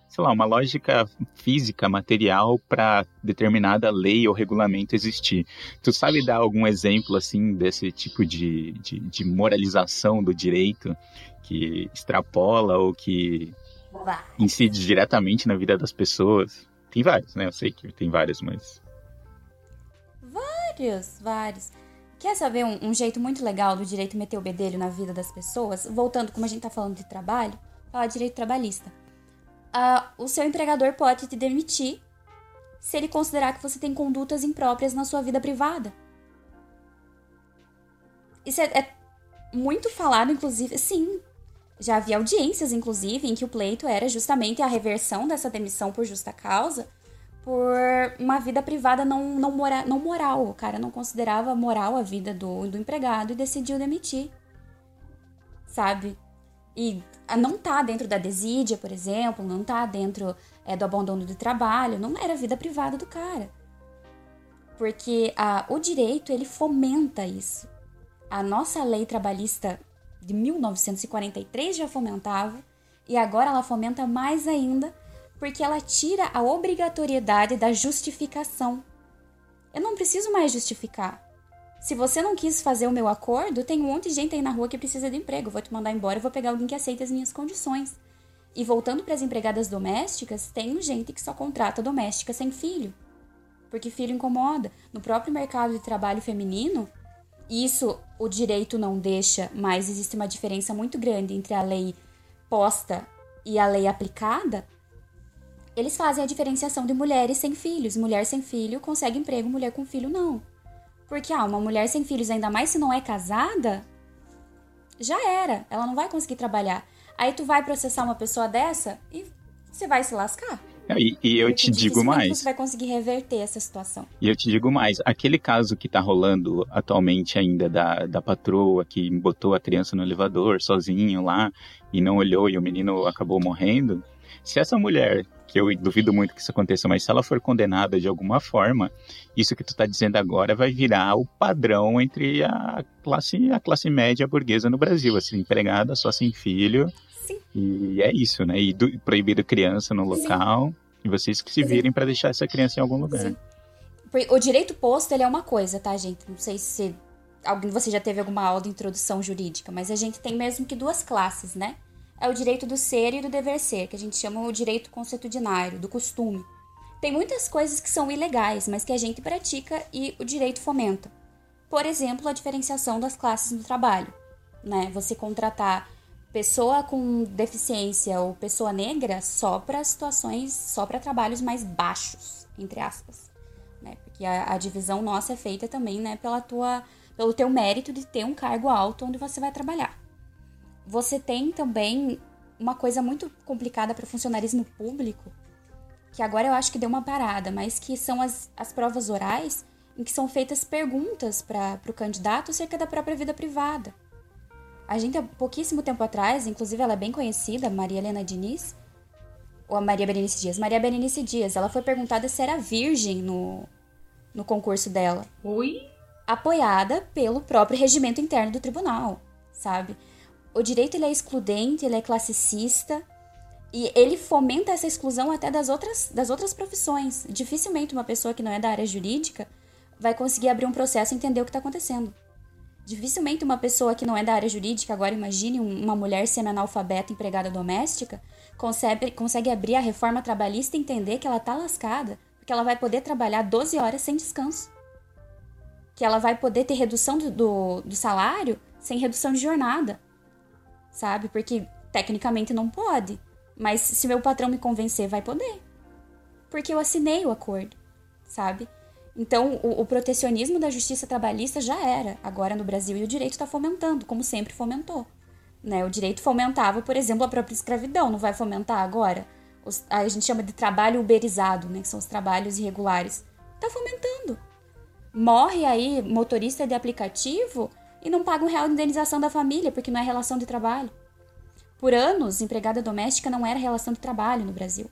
sei lá, uma lógica física, material para determinada lei ou regulamento existir. Tu sabe dar algum exemplo assim desse tipo de, de, de moralização do direito que extrapola ou que incide diretamente na vida das pessoas. Tem vários, né? Eu sei que tem vários, mas. Vários, vários. Quer saber um, um, jeito muito legal do direito meter o bedelho na vida das pessoas? Voltando, como a gente tá falando de trabalho, falar direito trabalhista. Uh, o seu empregador pode te demitir se ele considerar que você tem condutas impróprias na sua vida privada. Isso é, é muito falado, inclusive. Sim, já havia audiências, inclusive, em que o pleito era justamente a reversão dessa demissão por justa causa por uma vida privada não, não, mora, não moral. O cara não considerava moral a vida do, do empregado e decidiu demitir. Sabe? E não tá dentro da desídia, por exemplo, não tá dentro é, do abandono do trabalho, não era vida privada do cara. Porque a, o direito, ele fomenta isso. A nossa lei trabalhista de 1943 já fomentava e agora ela fomenta mais ainda porque ela tira a obrigatoriedade da justificação. Eu não preciso mais justificar. Se você não quis fazer o meu acordo, tem um monte de gente aí na rua que precisa de emprego. Vou te mandar embora, eu vou pegar alguém que aceite as minhas condições. E voltando para as empregadas domésticas, tem gente que só contrata doméstica sem filho. Porque filho incomoda. No próprio mercado de trabalho feminino, isso o direito não deixa, mas existe uma diferença muito grande entre a lei posta e a lei aplicada, eles fazem a diferenciação de mulheres sem filhos. Mulher sem filho consegue emprego, mulher com filho não. Porque, ah, uma mulher sem filhos, ainda mais se não é casada, já era. Ela não vai conseguir trabalhar. Aí tu vai processar uma pessoa dessa e você vai se lascar. E, e eu te digo mais. Você vai conseguir reverter essa situação. E eu te digo mais, aquele caso que tá rolando atualmente ainda da, da patroa que botou a criança no elevador sozinho lá e não olhou e o menino acabou morrendo. Se essa mulher, que eu duvido muito que isso aconteça, mas se ela for condenada de alguma forma, isso que tu tá dizendo agora vai virar o padrão entre a classe, a classe média burguesa no Brasil, assim, empregada, só sem filho, Sim. E é isso, né? E do, proibido criança no local. Sim. E vocês que se virem para deixar essa criança em algum lugar. Sim. O direito posto, ele é uma coisa, tá, gente? Não sei se alguém você já teve alguma aula de introdução jurídica, mas a gente tem mesmo que duas classes, né? É o direito do ser e do dever ser, que a gente chama o direito consuetudinário, do costume. Tem muitas coisas que são ilegais, mas que a gente pratica e o direito fomenta. Por exemplo, a diferenciação das classes no trabalho, né? Você contratar pessoa com deficiência ou pessoa negra só para situações, só para trabalhos mais baixos, entre aspas. Né? Porque a, a, divisão nossa é feita também né, pela tua, pelo teu mérito de ter um cargo alto onde você vai trabalhar. Você tem também uma coisa muito complicada para o funcionarismo público, que agora eu acho que deu uma parada, mas que são as, as provas orais em que são feitas perguntas para o candidato acerca da própria vida privada. A gente, há pouquíssimo tempo atrás, inclusive ela é bem conhecida, Maria Helena Diniz, ou a Maria Berenice Dias. Maria Berenice Dias, ela foi perguntada se era virgem no, no concurso dela. Oi? Apoiada pelo próprio regimento interno do tribunal, sabe? O direito ele é excludente, ele é classicista, e ele fomenta essa exclusão até das outras, das outras profissões. Dificilmente uma pessoa que não é da área jurídica vai conseguir abrir um processo e entender o que está acontecendo. Dificilmente uma pessoa que não é da área jurídica, agora imagine uma mulher semi-analfabeta empregada doméstica, consegue, consegue abrir a reforma trabalhista e entender que ela está lascada, porque ela vai poder trabalhar 12 horas sem descanso. Que ela vai poder ter redução do, do, do salário sem redução de jornada. Sabe? Porque tecnicamente não pode. Mas se meu patrão me convencer, vai poder. Porque eu assinei o acordo, sabe? Então, o, o, protecionismo da justiça trabalhista já era agora no Brasil e o direito está fomentando, como sempre fomentou. Né? O direito fomentava, por exemplo, a própria escravidão, não vai fomentar agora? Os, a gente chama de trabalho uberizado, né? que são os trabalhos irregulares. Está fomentando. Morre aí motorista de aplicativo e não paga um real de indenização da família, porque não é relação de trabalho. Por anos, empregada doméstica não era relação de trabalho no Brasil.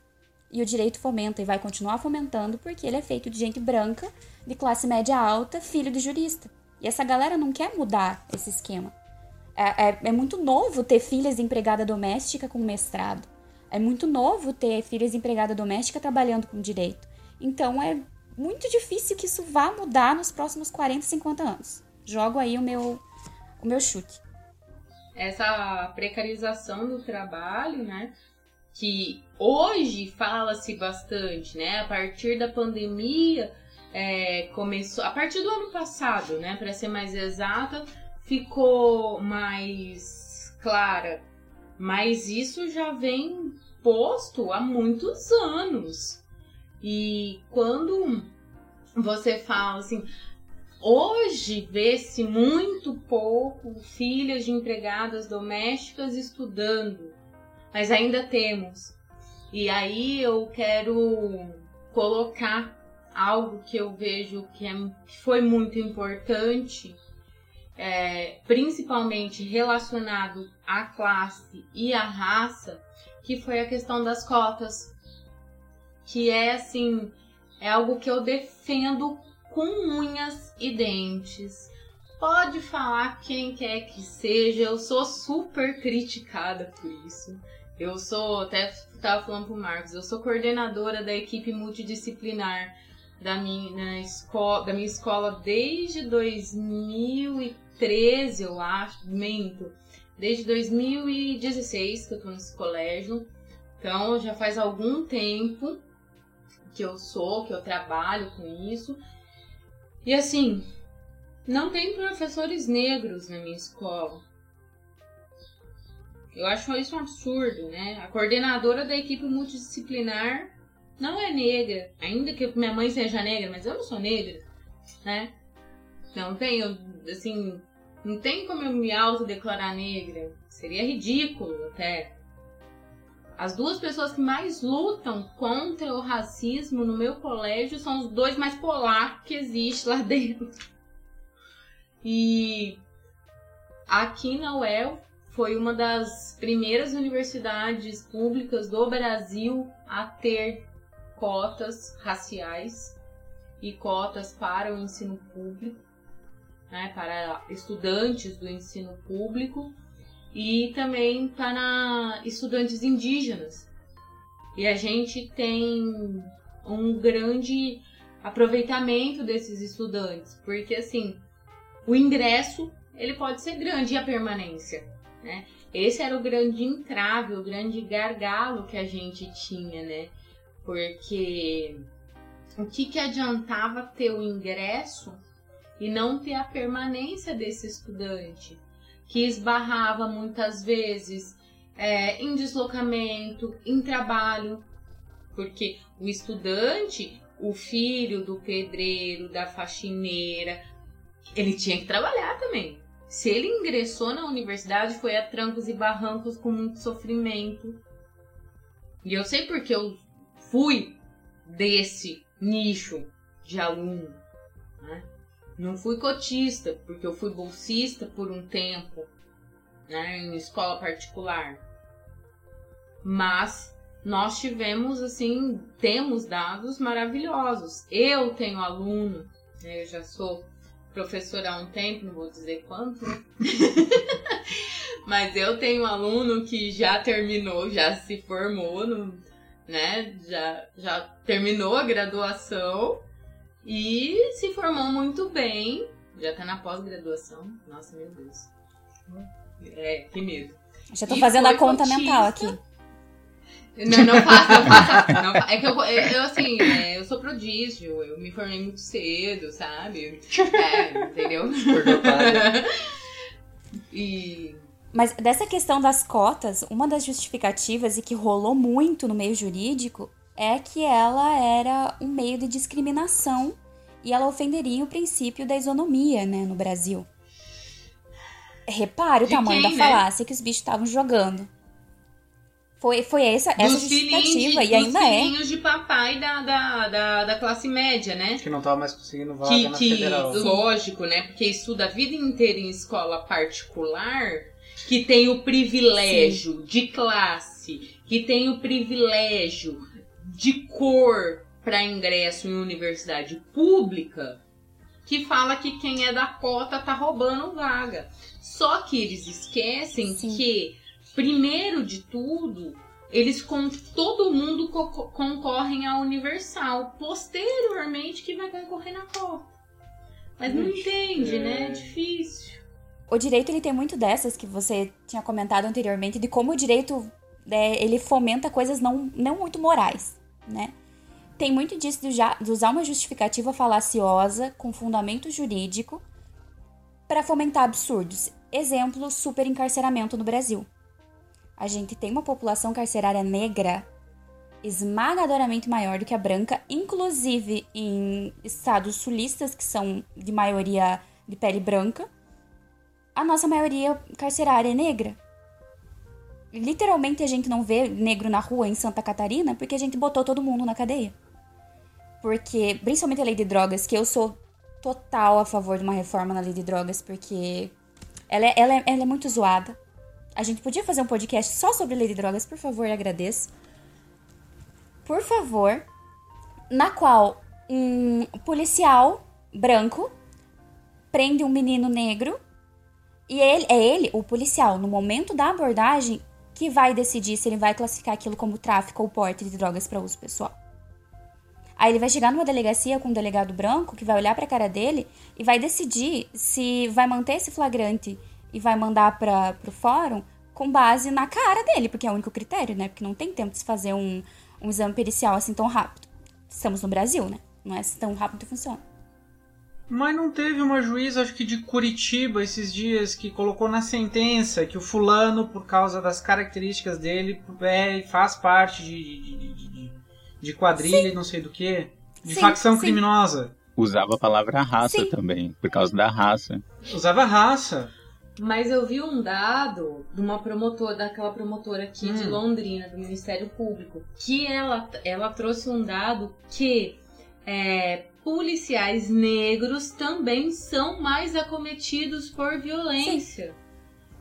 E o direito fomenta e vai continuar fomentando porque ele é feito de gente branca, de classe média alta, filho de jurista. E essa galera não quer mudar esse esquema. É, é, é muito novo ter filhas de empregada doméstica com mestrado. É muito novo ter filhas de empregada doméstica trabalhando com direito. Então é muito difícil que isso vá mudar nos próximos 40, 50 anos. Jogo aí o meu, o meu chute. Essa precarização do trabalho, né? que hoje fala-se bastante, né? A partir da pandemia é, começou, a partir do ano passado, né? Para ser mais exata, ficou mais clara. Mas isso já vem posto há muitos anos. E quando você fala assim, hoje vê-se muito pouco filhas de empregadas domésticas estudando mas ainda temos. E aí eu quero colocar algo que eu vejo que, é, que foi muito importante, é, principalmente relacionado à classe e à raça, que foi a questão das cotas, que é assim, é algo que eu defendo com unhas e dentes. Pode falar quem quer que seja, eu sou super criticada por isso. Eu sou, até estava falando pro Marcos, eu sou coordenadora da equipe multidisciplinar da minha, escola, da minha escola desde 2013, eu acho, mento. Desde 2016 que eu tô nesse colégio. Então já faz algum tempo que eu sou, que eu trabalho com isso. E assim, não tem professores negros na minha escola. Eu acho isso um absurdo, né? A coordenadora da equipe multidisciplinar não é negra, ainda que minha mãe seja negra, mas eu não sou negra, né? Não tenho, assim, não tem como eu me autodeclarar negra. Seria ridículo até. As duas pessoas que mais lutam contra o racismo no meu colégio são os dois mais polacos que existe lá dentro. E aqui na UEL foi uma das primeiras universidades públicas do Brasil a ter cotas raciais e cotas para o ensino público, né, para estudantes do ensino público e também para estudantes indígenas. E a gente tem um grande aproveitamento desses estudantes, porque assim, o ingresso ele pode ser grande e a permanência né? Esse era o grande entrave, o grande gargalo que a gente tinha, né? Porque o que, que adiantava ter o ingresso e não ter a permanência desse estudante, que esbarrava muitas vezes é, em deslocamento, em trabalho, porque o estudante, o filho do pedreiro, da faxineira, ele tinha que trabalhar também. Se ele ingressou na universidade, foi a trancos e barrancos com muito sofrimento. E eu sei porque eu fui desse nicho de aluno. Né? Não fui cotista, porque eu fui bolsista por um tempo né, em escola particular. Mas nós tivemos, assim, temos dados maravilhosos. Eu tenho aluno, né, eu já sou professora há um tempo, não vou dizer quanto, né? mas eu tenho aluno que já terminou, já se formou, no, né? Já, já terminou a graduação e se formou muito bem. Já tá na pós-graduação. Nossa, meu Deus. É, que medo. Já tô e fazendo a conta mental aqui. Não, não faça, não faça. Não, é que eu, eu assim, é, eu sou prodígio, eu me formei muito cedo, sabe? É, entendeu? e. Mas dessa questão das cotas, uma das justificativas e que rolou muito no meio jurídico é que ela era um meio de discriminação e ela ofenderia o princípio da isonomia, né, no Brasil. Repare o de tamanho quem, da né? falácia que os bichos estavam jogando. Foi, foi essa, essa justificativa de, e ainda é. filhinhos de papai da, da, da, da, classe média, né? Que não tava mais conseguindo vaga que, na que, federal. Lógico, né? Porque estuda a vida inteira em escola particular, que tem o privilégio Sim. de classe, que tem o privilégio de cor para ingresso em universidade pública, que fala que quem é da cota tá roubando vaga. Só que eles esquecem Sim. que primeiro de tudo, eles com todo mundo co concorrem à Universal. Posteriormente que vai concorrer na Copa. Mas não entende, né? é. né? É difícil. O direito ele tem muito dessas que você tinha comentado anteriormente de como o direito né, ele fomenta coisas não, não muito morais, né? Tem muito disso de, usar uma justificativa falaciosa com fundamento jurídico para fomentar absurdos. Exemplo, super encarceramento no Brasil a gente tem uma população carcerária negra esmagadoramente maior do que a branca, inclusive em estados sulistas, que são de maioria de pele branca. A nossa maioria carcerária é negra. Literalmente a gente não vê negro na rua em Santa Catarina porque a gente botou todo mundo na cadeia. Porque, principalmente a lei de drogas, que eu sou total a favor de uma reforma na lei de drogas, porque ela é, ela é, ela é muito zoada. A gente podia fazer um podcast só sobre lei de drogas, por favor, agradeço. Por favor, na qual um policial branco prende um menino negro e ele, é ele, o policial, no momento da abordagem, que vai decidir se ele vai classificar aquilo como tráfico ou porte de drogas para uso pessoal. Aí ele vai chegar numa delegacia com um delegado branco que vai olhar para a cara dele e vai decidir se vai manter esse flagrante e vai mandar para o fórum com base na cara dele, porque é o único critério, né? Porque não tem tempo de se fazer um, um exame pericial assim tão rápido. Estamos no Brasil, né? Não é tão rápido que funciona. Mas não teve uma juíza, acho que de Curitiba, esses dias, que colocou na sentença que o fulano, por causa das características dele, é, faz parte de, de, de, de quadrilha e não sei do que, de sim, facção sim. criminosa. Usava a palavra raça sim. também, por causa da raça. Usava raça. Mas eu vi um dado de uma promotora, daquela promotora aqui hum. de Londrina, do Ministério Público, que ela, ela trouxe um dado que é, policiais negros também são mais acometidos por violência. Sim.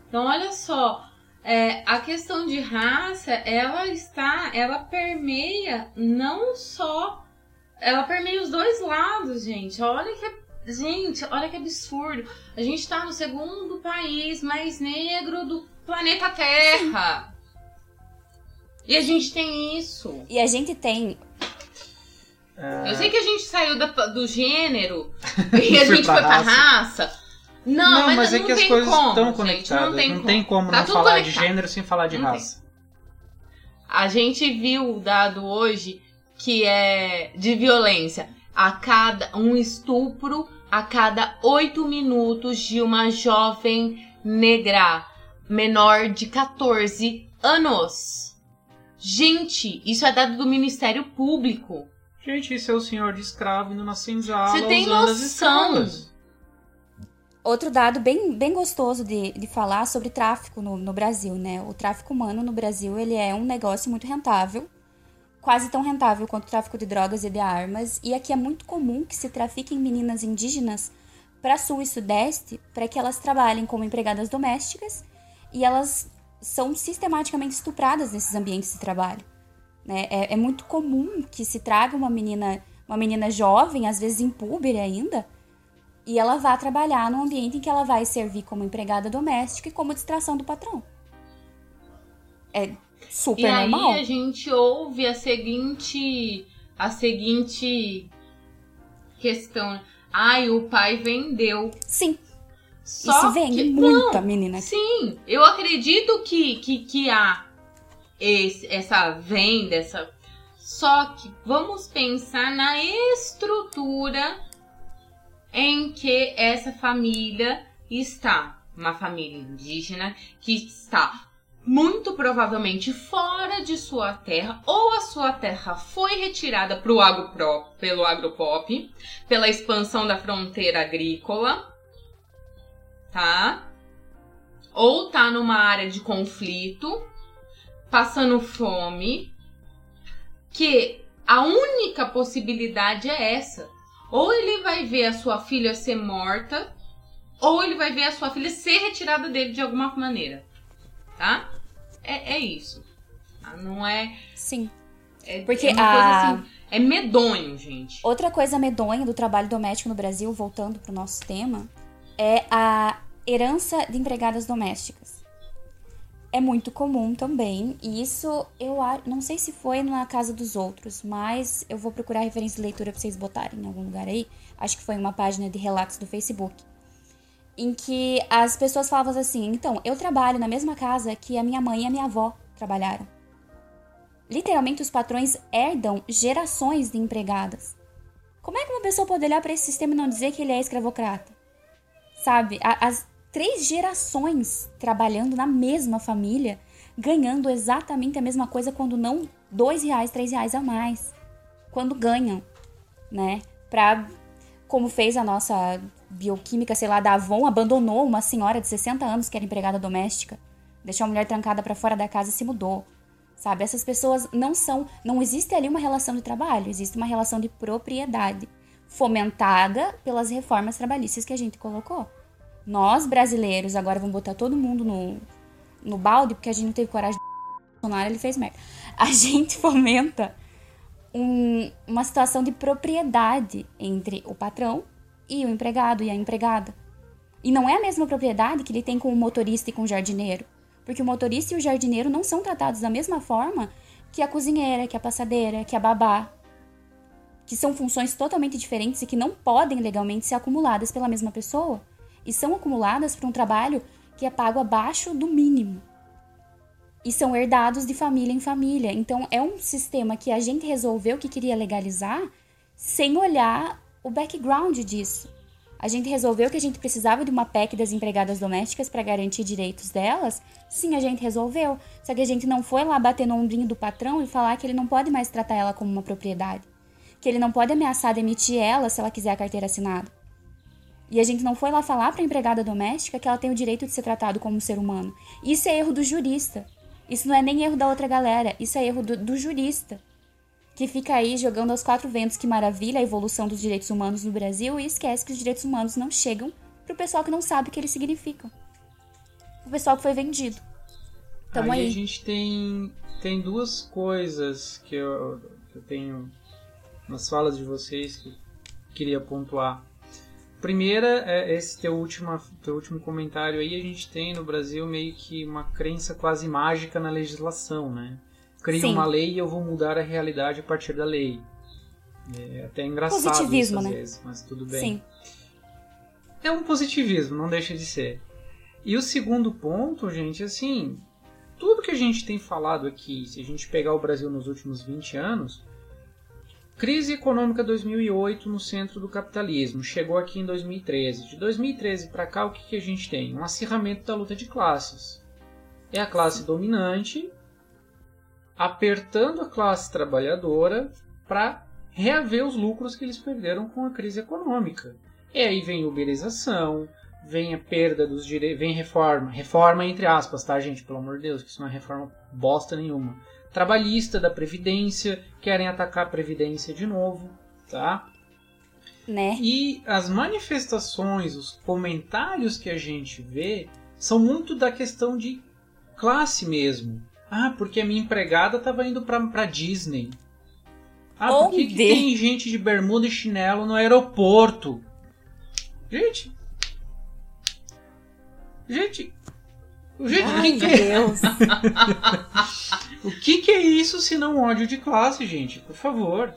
Então, olha só, é, a questão de raça, ela está, ela permeia não só, ela permeia os dois lados, gente. Olha que Gente, olha que absurdo. A gente tá no segundo país mais negro do planeta Terra. E a gente tem isso. E a gente tem. É... Eu sei que a gente saiu da, do gênero e a gente foi pra raça. Não, não, mas, mas é que as coisas como, estão conectadas. não tem não como, tem como tá não falar conectado. de gênero sem falar de não raça. Tem. A gente viu o dado hoje que é de violência a cada um estupro a cada oito minutos de uma jovem negra menor de 14 anos. Gente, isso é dado do Ministério Público. Gente, isso é o senhor de escravo indo na senzala Você tem noção? Outro dado bem, bem gostoso de, de falar sobre tráfico no, no Brasil, né? O tráfico humano no Brasil, ele é um negócio muito rentável quase tão rentável quanto o tráfico de drogas e de armas, e aqui é muito comum que se trafiquem meninas indígenas para sul e sudeste para que elas trabalhem como empregadas domésticas e elas são sistematicamente estupradas nesses ambientes de trabalho. Né? É, é, muito comum que se traga uma menina, uma menina jovem, às vezes impúber ainda, e ela vá trabalhar num ambiente em que ela vai servir como empregada doméstica e como distração do patrão. É super e normal. aí a gente ouve a seguinte a seguinte questão ai o pai vendeu Sim. só Isso vende que, muita não, menina aqui. sim eu acredito que que, que há esse, essa venda essa só que vamos pensar na estrutura em que essa família está uma família indígena que está muito provavelmente fora de sua terra, ou a sua terra foi retirada pro agro pelo agropop, pela expansão da fronteira agrícola, tá? Ou tá numa área de conflito, passando fome, que a única possibilidade é essa. Ou ele vai ver a sua filha ser morta, ou ele vai ver a sua filha ser retirada dele de alguma maneira tá? É, é isso. Tá? Não é. Sim. É, Porque é uma a- coisa assim. É medonho, gente. Outra coisa medonha do trabalho doméstico no Brasil, voltando pro nosso tema, é a herança de empregadas domésticas. É muito comum também, e isso eu não sei se foi na casa dos outros, mas eu vou procurar referência de leitura pra vocês botarem em algum lugar aí. Acho que foi uma página de relatos do Facebook. Em que as pessoas falavam assim: então, eu trabalho na mesma casa que a minha mãe e a minha avó trabalharam. Literalmente, os patrões herdam gerações de empregadas. Como é que uma pessoa pode olhar para esse sistema e não dizer que ele é escravocrata? Sabe? As três gerações trabalhando na mesma família, ganhando exatamente a mesma coisa, quando não dois reais, três reais a mais. Quando ganham, né? Pra, como fez a nossa bioquímica, sei lá, da Avon, abandonou uma senhora de 60 anos que era empregada doméstica. Deixou a mulher trancada para fora da casa e se mudou. Sabe? Essas pessoas não são. Não existe ali uma relação de trabalho, existe uma relação de propriedade, fomentada pelas reformas trabalhistas que a gente colocou. Nós, brasileiros, agora vamos botar todo mundo no, no balde, porque a gente não teve coragem de Bolsonaro, ele fez merda. A gente fomenta um- uma situação de propriedade entre o patrão e o empregado e a empregada. E não é a mesma propriedade que ele tem com o motorista e com o jardineiro. Porque o motorista e o jardineiro não são tratados da mesma forma que a cozinheira, que a passadeira, que a babá. Que são funções totalmente diferentes e que não podem legalmente ser acumuladas pela mesma pessoa. E são acumuladas por um trabalho que é pago abaixo do mínimo. E são herdados de família em família. Então é um sistema que a gente resolveu que queria legalizar sem olhar o background disso. A gente resolveu que a gente precisava de uma PEC das empregadas domésticas para garantir direitos delas? Sim, a gente resolveu. Só que a gente não foi lá bater no ombrinho do patrão e falar que ele não pode mais tratar ela como uma propriedade. Que ele não pode ameaçar demitir ela se ela quiser a carteira assinada. E a gente não foi lá falar para a empregada doméstica que ela tem o direito de ser tratado como um ser humano. Isso é erro do jurista. Isso não é nem erro da outra galera. Isso é erro do, do jurista que fica aí jogando aos quatro ventos que maravilha a evolução dos direitos humanos no Brasil e esquece que os direitos humanos não chegam pro pessoal que não sabe o que eles significam. O pessoal que foi vendido. Tamo aí, aí. a gente tem, tem duas coisas que eu, que eu tenho nas falas de vocês que eu queria pontuar. Primeira é esse teu último, teu último comentário aí, a gente tem no Brasil meio que uma crença quase mágica na legislação, né? Cria Sim. uma lei e eu vou mudar a realidade a partir da lei. É até engraçado isso Positivismo, às né? vezes, mas tudo bem. Sim. É um positivismo, não deixa de ser. E o segundo ponto, gente, assim, tudo que a gente tem falado aqui, se a gente pegar o Brasil nos últimos 20 anos, crise econômica 2008 no centro do capitalismo, chegou aqui em 2013. De 2013 para cá, o que, que a gente tem? Um acirramento da luta de classes. É a classe dominante apertando a classe trabalhadora para reaver os lucros que eles perderam com a crise econômica. E aí vem uberização, vem a perda dos direitos, vem reforma, reforma entre aspas, tá, gente? Pelo amor de Deus, que isso não é reforma bosta nenhuma. Trabalhista da Previdência, querem atacar a Previdência de novo, tá? Né? E as manifestações, os comentários que a gente vê são muito da questão de classe mesmo. Ah, porque a minha empregada estava indo pra, pra Disney. Ah, por que, que tem gente de bermuda e chinelo no aeroporto? Gente. Gente. Gente, o Ai, que, é, Deus. o que, que é isso se não ódio de classe, gente? Por favor.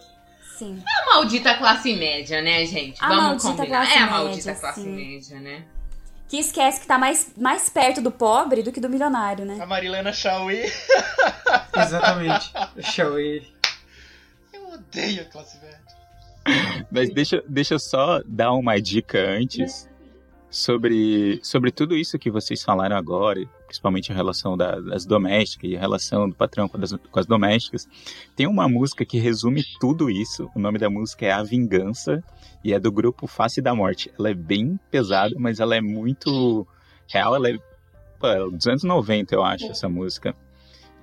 Sim. A maldita classe média, né, gente? A Vamos combinar. classe é a média, maldita classe sim. média, né? Que esquece que tá mais, mais perto do pobre do que do milionário, né? A Marilena Chauí. Exatamente. Ele. Eu odeio a classe média. Mas deixa, deixa eu só dar uma dica antes sobre, sobre tudo isso que vocês falaram agora, principalmente a relação da- das domésticas e a relação do patrão com, das- com as domésticas. Tem uma música que resume tudo isso. O nome da música é A Vingança e é do grupo Face da Morte. Ela é bem pesada, mas ela é muito real. Ela é pô, é dos anos 90, eu acho, essa música.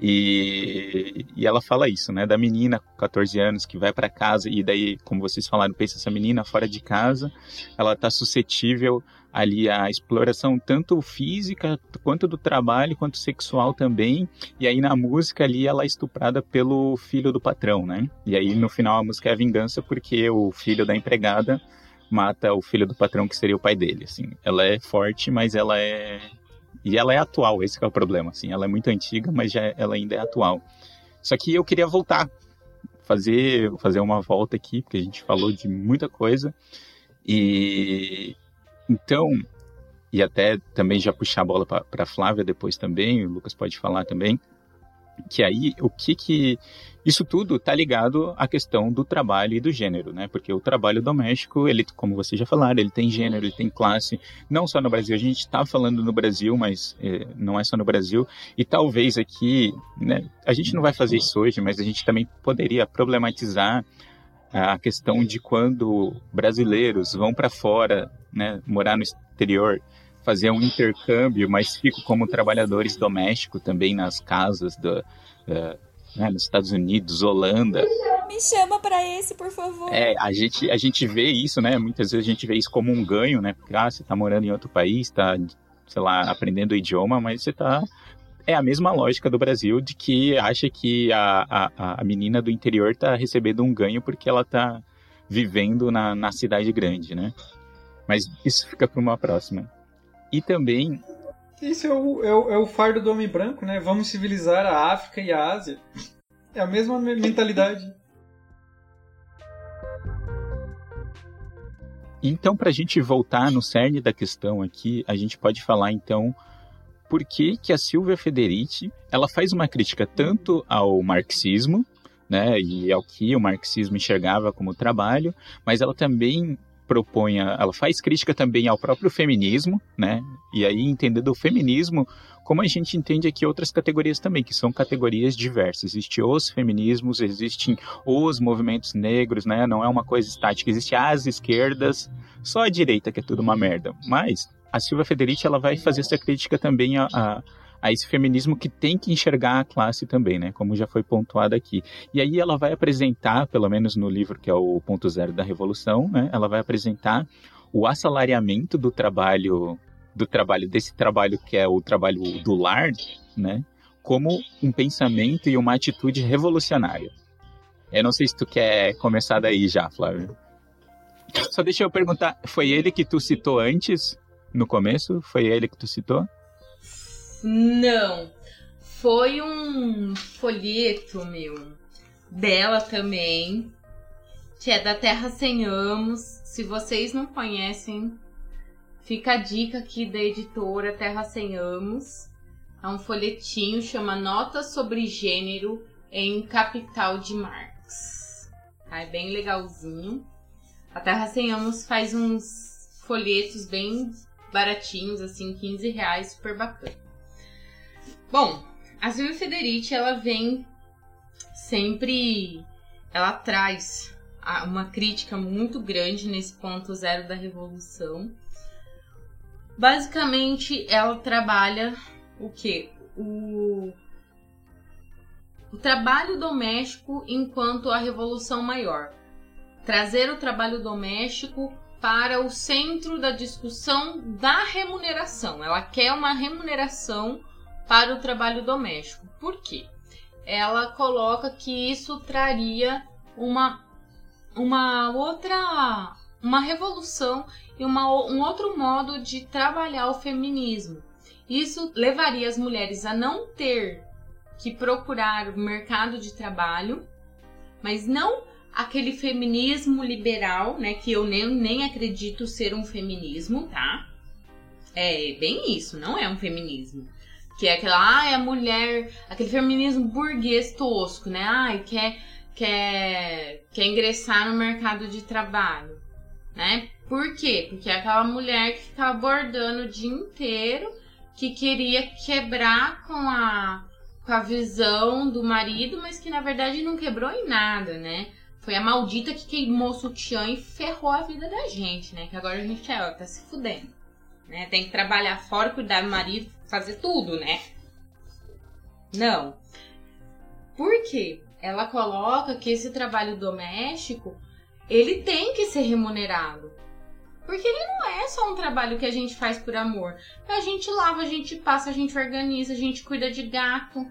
E, e ela fala isso, né? Da menina com 14 anos que vai para casa e daí, como vocês falaram, pensa essa menina fora de casa, ela tá suscetível ali à exploração tanto física quanto do trabalho, quanto sexual também. E aí na música ali ela é estuprada pelo filho do patrão, né? E aí no final a música é a vingança porque o filho da empregada mata o filho do patrão que seria o pai dele, assim. Ela é forte, mas ela é e ela é atual, esse é o problema, assim. Ela é muito antiga, mas já ela ainda é atual. Só que eu queria voltar, fazer, fazer uma volta aqui, porque a gente falou de muita coisa. E então, e até também já puxar a bola para Flávia depois também, o Lucas pode falar também, que aí o que que isso tudo tá ligado à questão do trabalho e do gênero, né? Porque o trabalho doméstico, ele, como vocês já falaram, ele tem gênero, ele tem classe, não só no Brasil. A gente está falando no Brasil, mas eh, não é só no Brasil. E talvez aqui, né? A gente não vai fazer isso hoje, mas a gente também poderia problematizar a questão de quando brasileiros vão para fora, né? Morar no exterior, fazer um intercâmbio, mas ficam como trabalhadores domésticos também nas casas da eh, né, nos Estados Unidos, Holanda. Me chama pra esse, por favor. É, a gente, a gente vê isso, né? Muitas vezes a gente vê isso como um ganho, né? Porque, ah, você tá morando em outro país, tá, sei lá, aprendendo o idioma, mas você tá. É a mesma lógica do Brasil de que acha que a, a, a menina do interior tá recebendo um ganho porque ela tá vivendo na, na cidade grande, né? Mas isso fica para uma próxima. E também Isso é o, é, o, é o fardo do homem branco, né? Vamos civilizar a África e a Ásia. É a mesma me- mentalidade. Então, para a gente voltar no cerne da questão aqui, a gente pode falar então por que, que a Silvia Federici ela faz uma crítica tanto ao marxismo, né, e ao que o marxismo enxergava como trabalho, mas ela também propõe, ela faz crítica também ao próprio feminismo, né, e aí entendendo o feminismo como a gente entende aqui outras categorias também, que são categorias diversas. Existem os feminismos, existem os movimentos negros, né? Não é uma coisa estática. Existem as esquerdas, só a direita que é tudo uma merda. Mas a Silvia Federici ela vai fazer essa crítica também a, a, a esse feminismo que tem que enxergar a classe também, né? Como já foi pontuado aqui. E aí ela vai apresentar, pelo menos no livro que é o Ponto Zero da Revolução, né? Ela vai apresentar o assalariamento do trabalho do trabalho desse trabalho que é o trabalho do lar, né? Como um pensamento e uma atitude revolucionária. Eu não sei se tu quer começar daí já, Flávio. Só deixa eu perguntar, foi ele que tu citou antes, no começo? Foi ele que tu citou? Não. Foi um folheto, meu, dela também, que é da Terra Sem Amos. Se vocês não conhecem, fica a dica aqui da editora Terra Sem Amos. É um folhetinho, chama Notas sobre Gênero em Capital de Marx. Tá? É bem legalzinho. A Terra Sem Amos faz uns folhetos bem baratinhos, assim, 15 reais, super bacana. Bom, a Silvia Federici, ela vem sempre. Ela traz uma crítica muito grande nesse ponto zero da revolução. Basicamente, ela trabalha o que? O, o trabalho doméstico enquanto a revolução maior. Trazer o trabalho doméstico para o centro da discussão da remuneração. Ela quer uma remuneração para o trabalho doméstico. Por quê? Ela coloca que isso traria uma, uma outra uma revolução e uma, um outro modo de trabalhar o feminismo. Isso levaria as mulheres a não ter que procurar o mercado de trabalho, mas não aquele feminismo liberal, né, que eu nem, nem acredito ser um feminismo, tá? É bem isso, não é um feminismo. Que é aquela, ah, é a mulher, aquele feminismo burguês tosco, né? Ai, quer, quer, quer ingressar no mercado de trabalho, né? Por quê? Porque é aquela mulher que fica abordando o dia inteiro, que queria quebrar com a, com a visão do marido, mas que na verdade não quebrou em nada, né? Foi a maldita que queimou o sutiã e ferrou a vida da gente, né? Que agora a gente é, ó, tá se fudendo. Né? Tem que trabalhar fora, cuidar do marido, fazer tudo, né? Não. Por quê? Ela coloca que esse trabalho doméstico, ele tem que ser remunerado. Porque ele não é só um trabalho que a gente faz por amor. A gente lava, a gente passa, a gente organiza, a gente cuida de gato,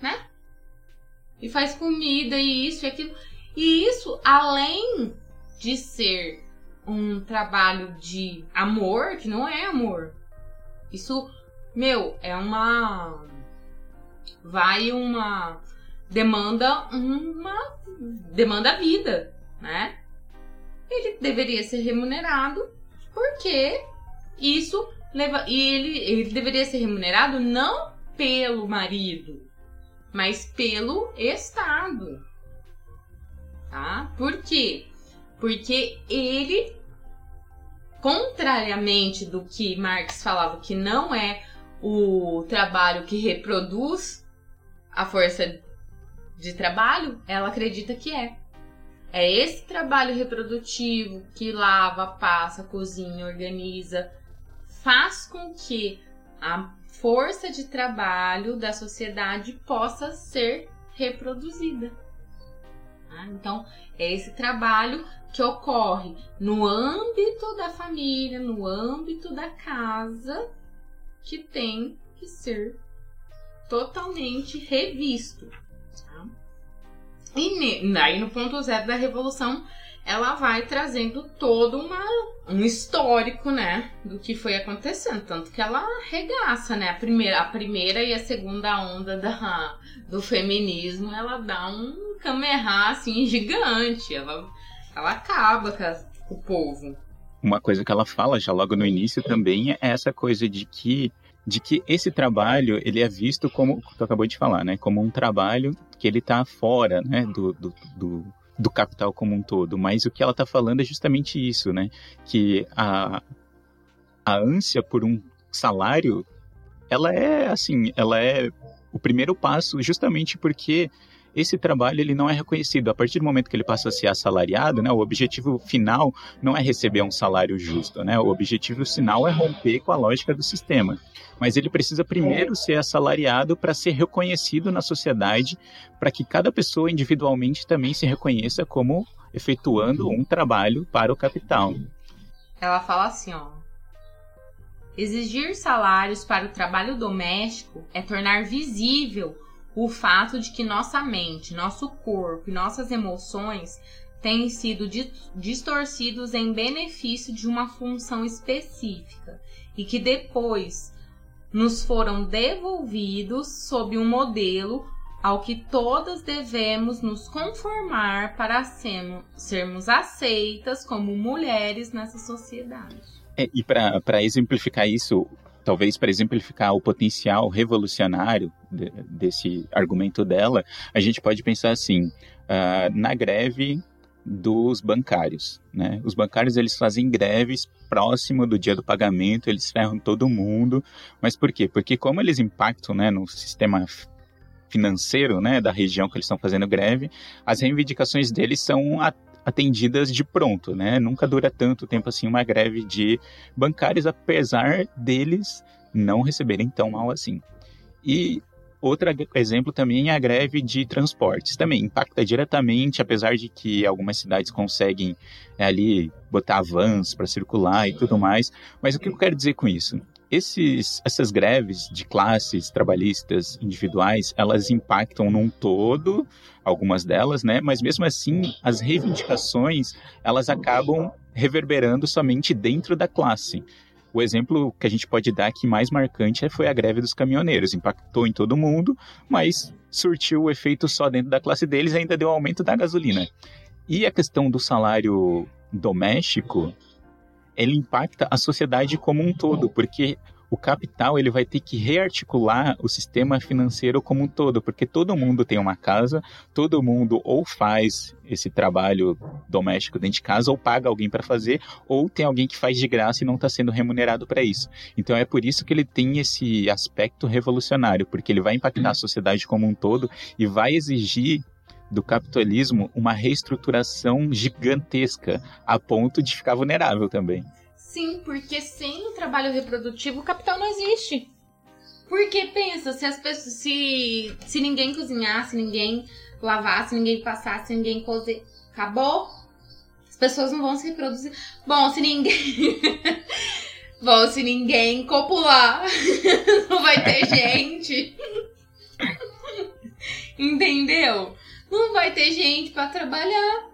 né? E faz comida e isso e aquilo. E isso, além de ser um trabalho de amor, que não é amor. Isso, meu, é uma. Vai uma. Demanda uma. Demanda vida, né? Ele deveria ser remunerado porque isso leva. E ele, ele deveria ser remunerado não pelo marido, mas pelo Estado tá? Por quê? Porque ele, contrariamente do que Marx falava que não é o trabalho que reproduz a força de trabalho, ela acredita que é. É esse trabalho reprodutivo que lava, passa, cozinha, organiza, faz com que a força de trabalho da sociedade possa ser reproduzida. Tá? Então, é esse trabalho que ocorre no âmbito da família, no âmbito da casa, que tem que ser totalmente revisto. Tá? E aí no ponto zero da revolução, ela vai trazendo todo uma, um histórico, né, do que foi acontecendo, tanto que ela regaça, né, a primeira, a primeira e a segunda onda da, do feminismo, ela dá um camerá, assim, gigante, ela, ela acaba com, com o povo. Uma coisa que ela fala já logo no início também é essa coisa de que de que esse trabalho ele é visto como tu acabou de falar, né, como um trabalho que ele está fora, né, do, do, do do capital como um todo, mas o que ela está falando é justamente isso, né? Que a, a ânsia por um salário, ela é assim, ela é o primeiro passo justamente porque esse trabalho ele não é reconhecido. A partir do momento que ele passa a ser assalariado, né, o objetivo final não é receber um salário justo, né? O objetivo final é romper com a lógica do sistema mas ele precisa primeiro ser assalariado para ser reconhecido na sociedade, para que cada pessoa individualmente também se reconheça como efetuando um trabalho para o capital. Ela fala assim, ó. Exigir salários para o trabalho doméstico é tornar visível o fato de que nossa mente, nosso corpo e nossas emoções têm sido distorcidos em benefício de uma função específica e que depois nos foram devolvidos sob um modelo ao que todas devemos nos conformar para sermos aceitas como mulheres nessa sociedade. É, e para exemplificar isso, talvez para exemplificar o potencial revolucionário de, desse argumento dela, a gente pode pensar assim: uh, na greve dos bancários, né? Os bancários eles fazem greves próximo do dia do pagamento, eles ferram todo mundo. Mas por quê? Porque como eles impactam, né, no sistema financeiro, né, da região que eles estão fazendo greve, as reivindicações deles são atendidas de pronto, né? Nunca dura tanto tempo assim uma greve de bancários, apesar deles não receberem tão mal assim. E Outro exemplo também é a greve de transportes. Também impacta diretamente, apesar de que algumas cidades conseguem é, ali botar vans para circular e tudo mais. Mas o que eu quero dizer com isso? Esses, essas greves de classes trabalhistas individuais, elas impactam num todo, algumas delas, né? Mas mesmo assim, as reivindicações, elas acabam reverberando somente dentro da classe. O exemplo que a gente pode dar aqui mais marcante foi a greve dos caminhoneiros. Impactou em todo mundo, mas surtiu o efeito só dentro da classe deles e ainda deu aumento da gasolina. E a questão do salário doméstico, ele impacta a sociedade como um todo, porque o capital ele vai ter que rearticular o sistema financeiro como um todo, porque todo mundo tem uma casa, todo mundo ou faz esse trabalho doméstico dentro de casa, ou paga alguém para fazer, ou tem alguém que faz de graça e não está sendo remunerado para isso. Então é por isso que ele tem esse aspecto revolucionário, porque ele vai impactar a sociedade como um todo e vai exigir do capitalismo uma reestruturação gigantesca, a ponto de ficar vulnerável também. Sim, porque sem o trabalho reprodutivo o capital não existe. Porque pensa, se as pessoas. Se, se ninguém cozinhasse, ninguém lavasse, ninguém passasse, ninguém cozer. Acabou. As pessoas não vão se reproduzir. Bom, se ninguém. Bom, se ninguém copular, não vai ter gente. Entendeu? Não vai ter gente para trabalhar.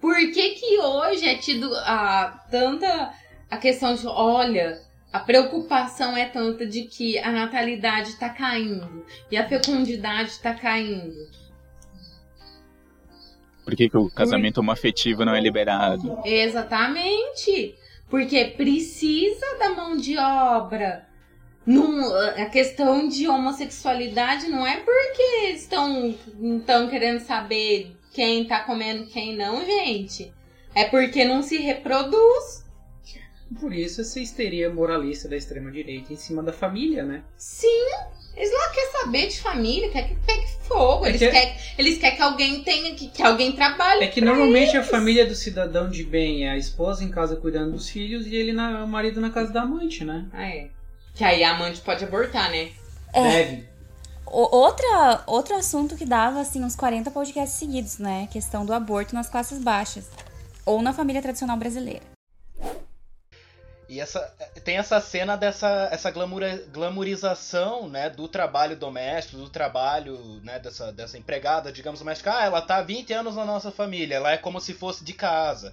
Por que, que hoje é tido a tanta a questão de, olha, a preocupação é tanta de que a natalidade está caindo e a fecundidade está caindo. Por que, que o casamento homoafetivo não é liberado? Exatamente. Porque precisa da mão de obra. Não, a questão de homossexualidade não é porque estão, estão querendo saber quem tá comendo quem não, gente. É porque não se reproduz. Por isso essa histeria moralista da extrema-direita em cima da família, né? Sim! Eles lá querem saber de família, quer que pegue fogo. É eles, que... querem, eles querem que alguém tenha, que, que alguém trabalhe. É que normalmente eles. a família do cidadão de bem é a esposa em casa cuidando dos filhos e ele na, o marido na casa da amante, né? Ah, é. Que aí a amante pode abortar, né? É. Deve. outra, outro assunto que dava, assim, uns 40 podcasts seguidos, né? questão do aborto nas classes baixas. Ou na família tradicional brasileira. E essa, tem essa cena dessa essa glamoura, glamourização né, do trabalho doméstico, do trabalho né, dessa, dessa empregada, digamos, doméstica. Ah, ela tá há 20 anos na nossa família, ela é como se fosse de casa.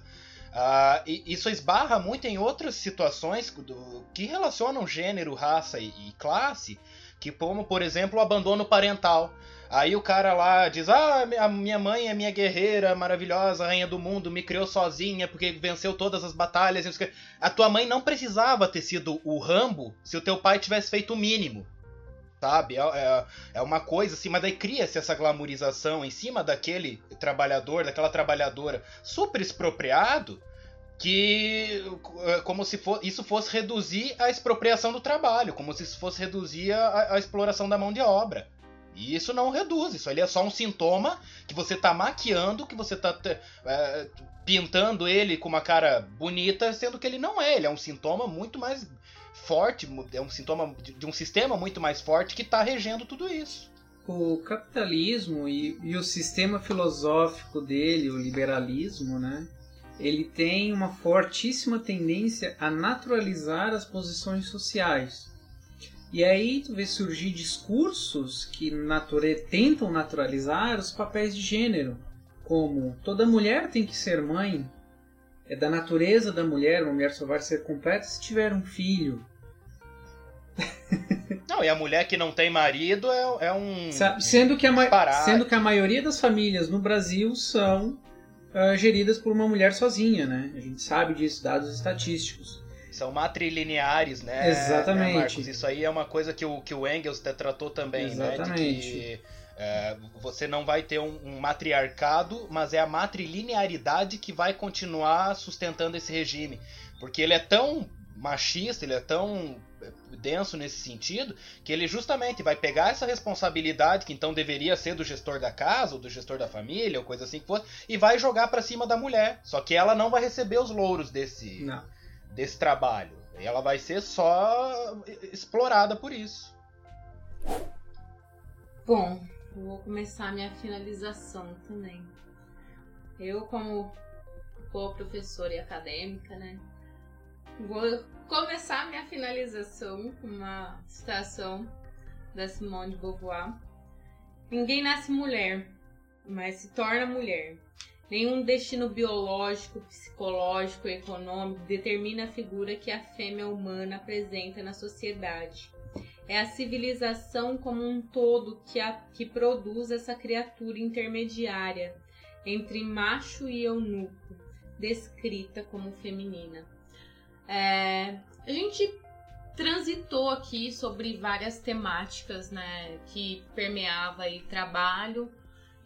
Ah, e isso esbarra muito em outras situações do, que relacionam gênero, raça e, e classe, que como, por exemplo, o abandono parental. Aí o cara lá diz: Ah, a minha mãe é minha guerreira maravilhosa, rainha do mundo, me criou sozinha porque venceu todas as batalhas. A tua mãe não precisava ter sido o Rambo se o teu pai tivesse feito o mínimo. Sabe? É, é, é uma coisa assim, mas daí cria-se essa glamorização em cima daquele trabalhador, daquela trabalhadora super expropriado que é, como se for, isso fosse reduzir a expropriação do trabalho, como se isso fosse reduzir a, a exploração da mão de obra. E isso não reduz, isso ali é só um sintoma que você tá maquiando, que você tá é, pintando ele com uma cara bonita, sendo que ele não é. Ele é um sintoma muito mais forte, é um sintoma de um sistema muito mais forte que está regendo tudo isso. O capitalismo e, e, o sistema filosófico dele, o liberalismo, né? Ele tem uma fortíssima tendência a naturalizar as posições sociais. E aí tu vê surgir discursos que nature... tentam naturalizar os papéis de gênero, como toda mulher tem que ser mãe, é da natureza da mulher, uma mulher só vai ser completa se tiver um filho. Não, e a mulher que não tem marido é, é um. Sendo, que a sendo que a maioria das famílias no Brasil são uh, geridas por uma mulher sozinha, né? A gente sabe disso, dados estatísticos são matrilineares, né? Exatamente. Né, Isso aí é uma coisa que o, que o Engels tratou também, Exatamente. né? De que é, você não vai ter um, um, matriarcado, mas é a matrilinearidade que vai continuar sustentando esse regime. Porque ele é tão machista, ele é tão é, denso nesse sentido, que ele justamente vai pegar essa responsabilidade que então deveria ser do gestor da casa, ou do gestor da família, ou coisa assim que fosse, e vai jogar para cima da mulher. Só que ela não vai receber os louros desse, não desse trabalho. Ela vai ser só explorada por isso. Bom, vou começar minha finalização também. Eu, como boa professora e acadêmica, né? Vou começar minha finalização com uma citação da Simone de Beauvoir. Ninguém nasce mulher, mas se torna mulher. Nenhum destino biológico, psicológico, econômico determina a figura que a fêmea humana apresenta na sociedade. É a civilização como um todo que, a, que produz essa criatura intermediária entre macho e eunuco, descrita como feminina. É, a gente transitou aqui sobre várias temáticas, né, que permeava aí trabalho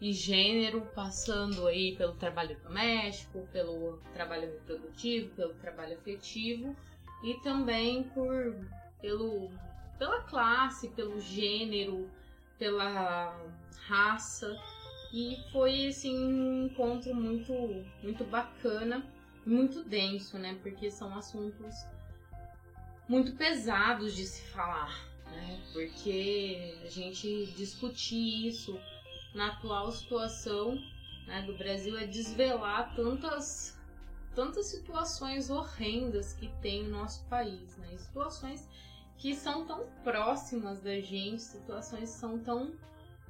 e gênero, passando aí pelo trabalho doméstico, pelo trabalho reprodutivo, pelo trabalho afetivo e também por pelo pela classe, pelo gênero, pela raça. E foi assim um encontro muito muito bacana, muito denso, né? Porque são assuntos muito pesados de se falar, né? Porque a gente discutir isso na atual situação né, do Brasil é desvelar tantas tantas situações horrendas que tem no nosso país, né? Situações que são tão próximas da gente, situações que são tão,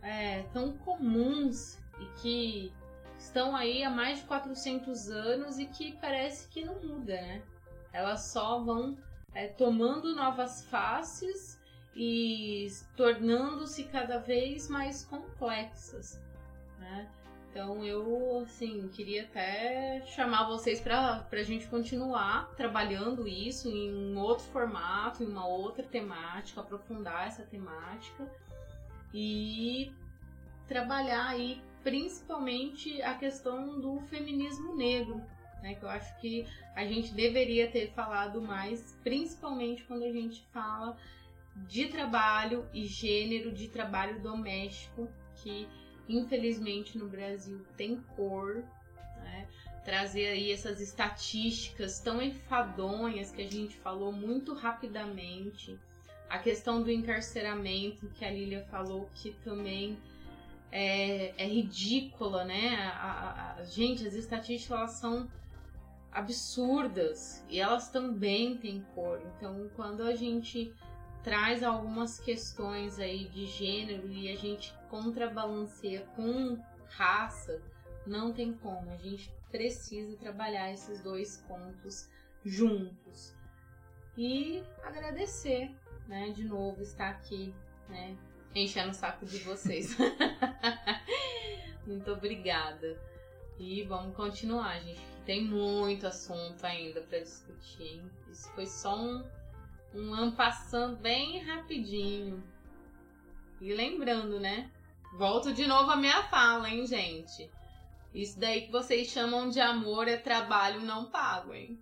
é, tão comuns e que estão aí há mais de 400 anos e que parece que não muda, né? Elas só vão é, tomando novas faces e tornando-se cada vez mais complexas, né? Então eu, assim, queria até chamar vocês para a gente continuar trabalhando isso em um outro formato, em uma outra temática, aprofundar essa temática e trabalhar aí principalmente a questão do feminismo negro, né? Que eu acho que a gente deveria ter falado mais, principalmente quando a gente fala de trabalho e gênero de trabalho doméstico, que infelizmente no Brasil tem cor, né? trazer aí essas estatísticas tão enfadonhas que a gente falou muito rapidamente, a questão do encarceramento que a Lilia falou que também é, é ridícula, né? A, a, a, gente, as estatísticas elas são absurdas e elas também têm cor. Então, quando a gente traz algumas questões aí de gênero e a gente contrabalanceia com raça, não tem como. A gente precisa trabalhar esses dois pontos juntos. E agradecer, né, de novo estar aqui, né, enchendo o saco de vocês. Muito obrigada. E vamos continuar, gente. Tem muito assunto ainda para discutir. Hein? Isso foi só um, um ampassando bem rapidinho. E lembrando, né? Volto de novo a minha fala, hein, gente? Isso daí que vocês chamam de amor é trabalho não pago, hein?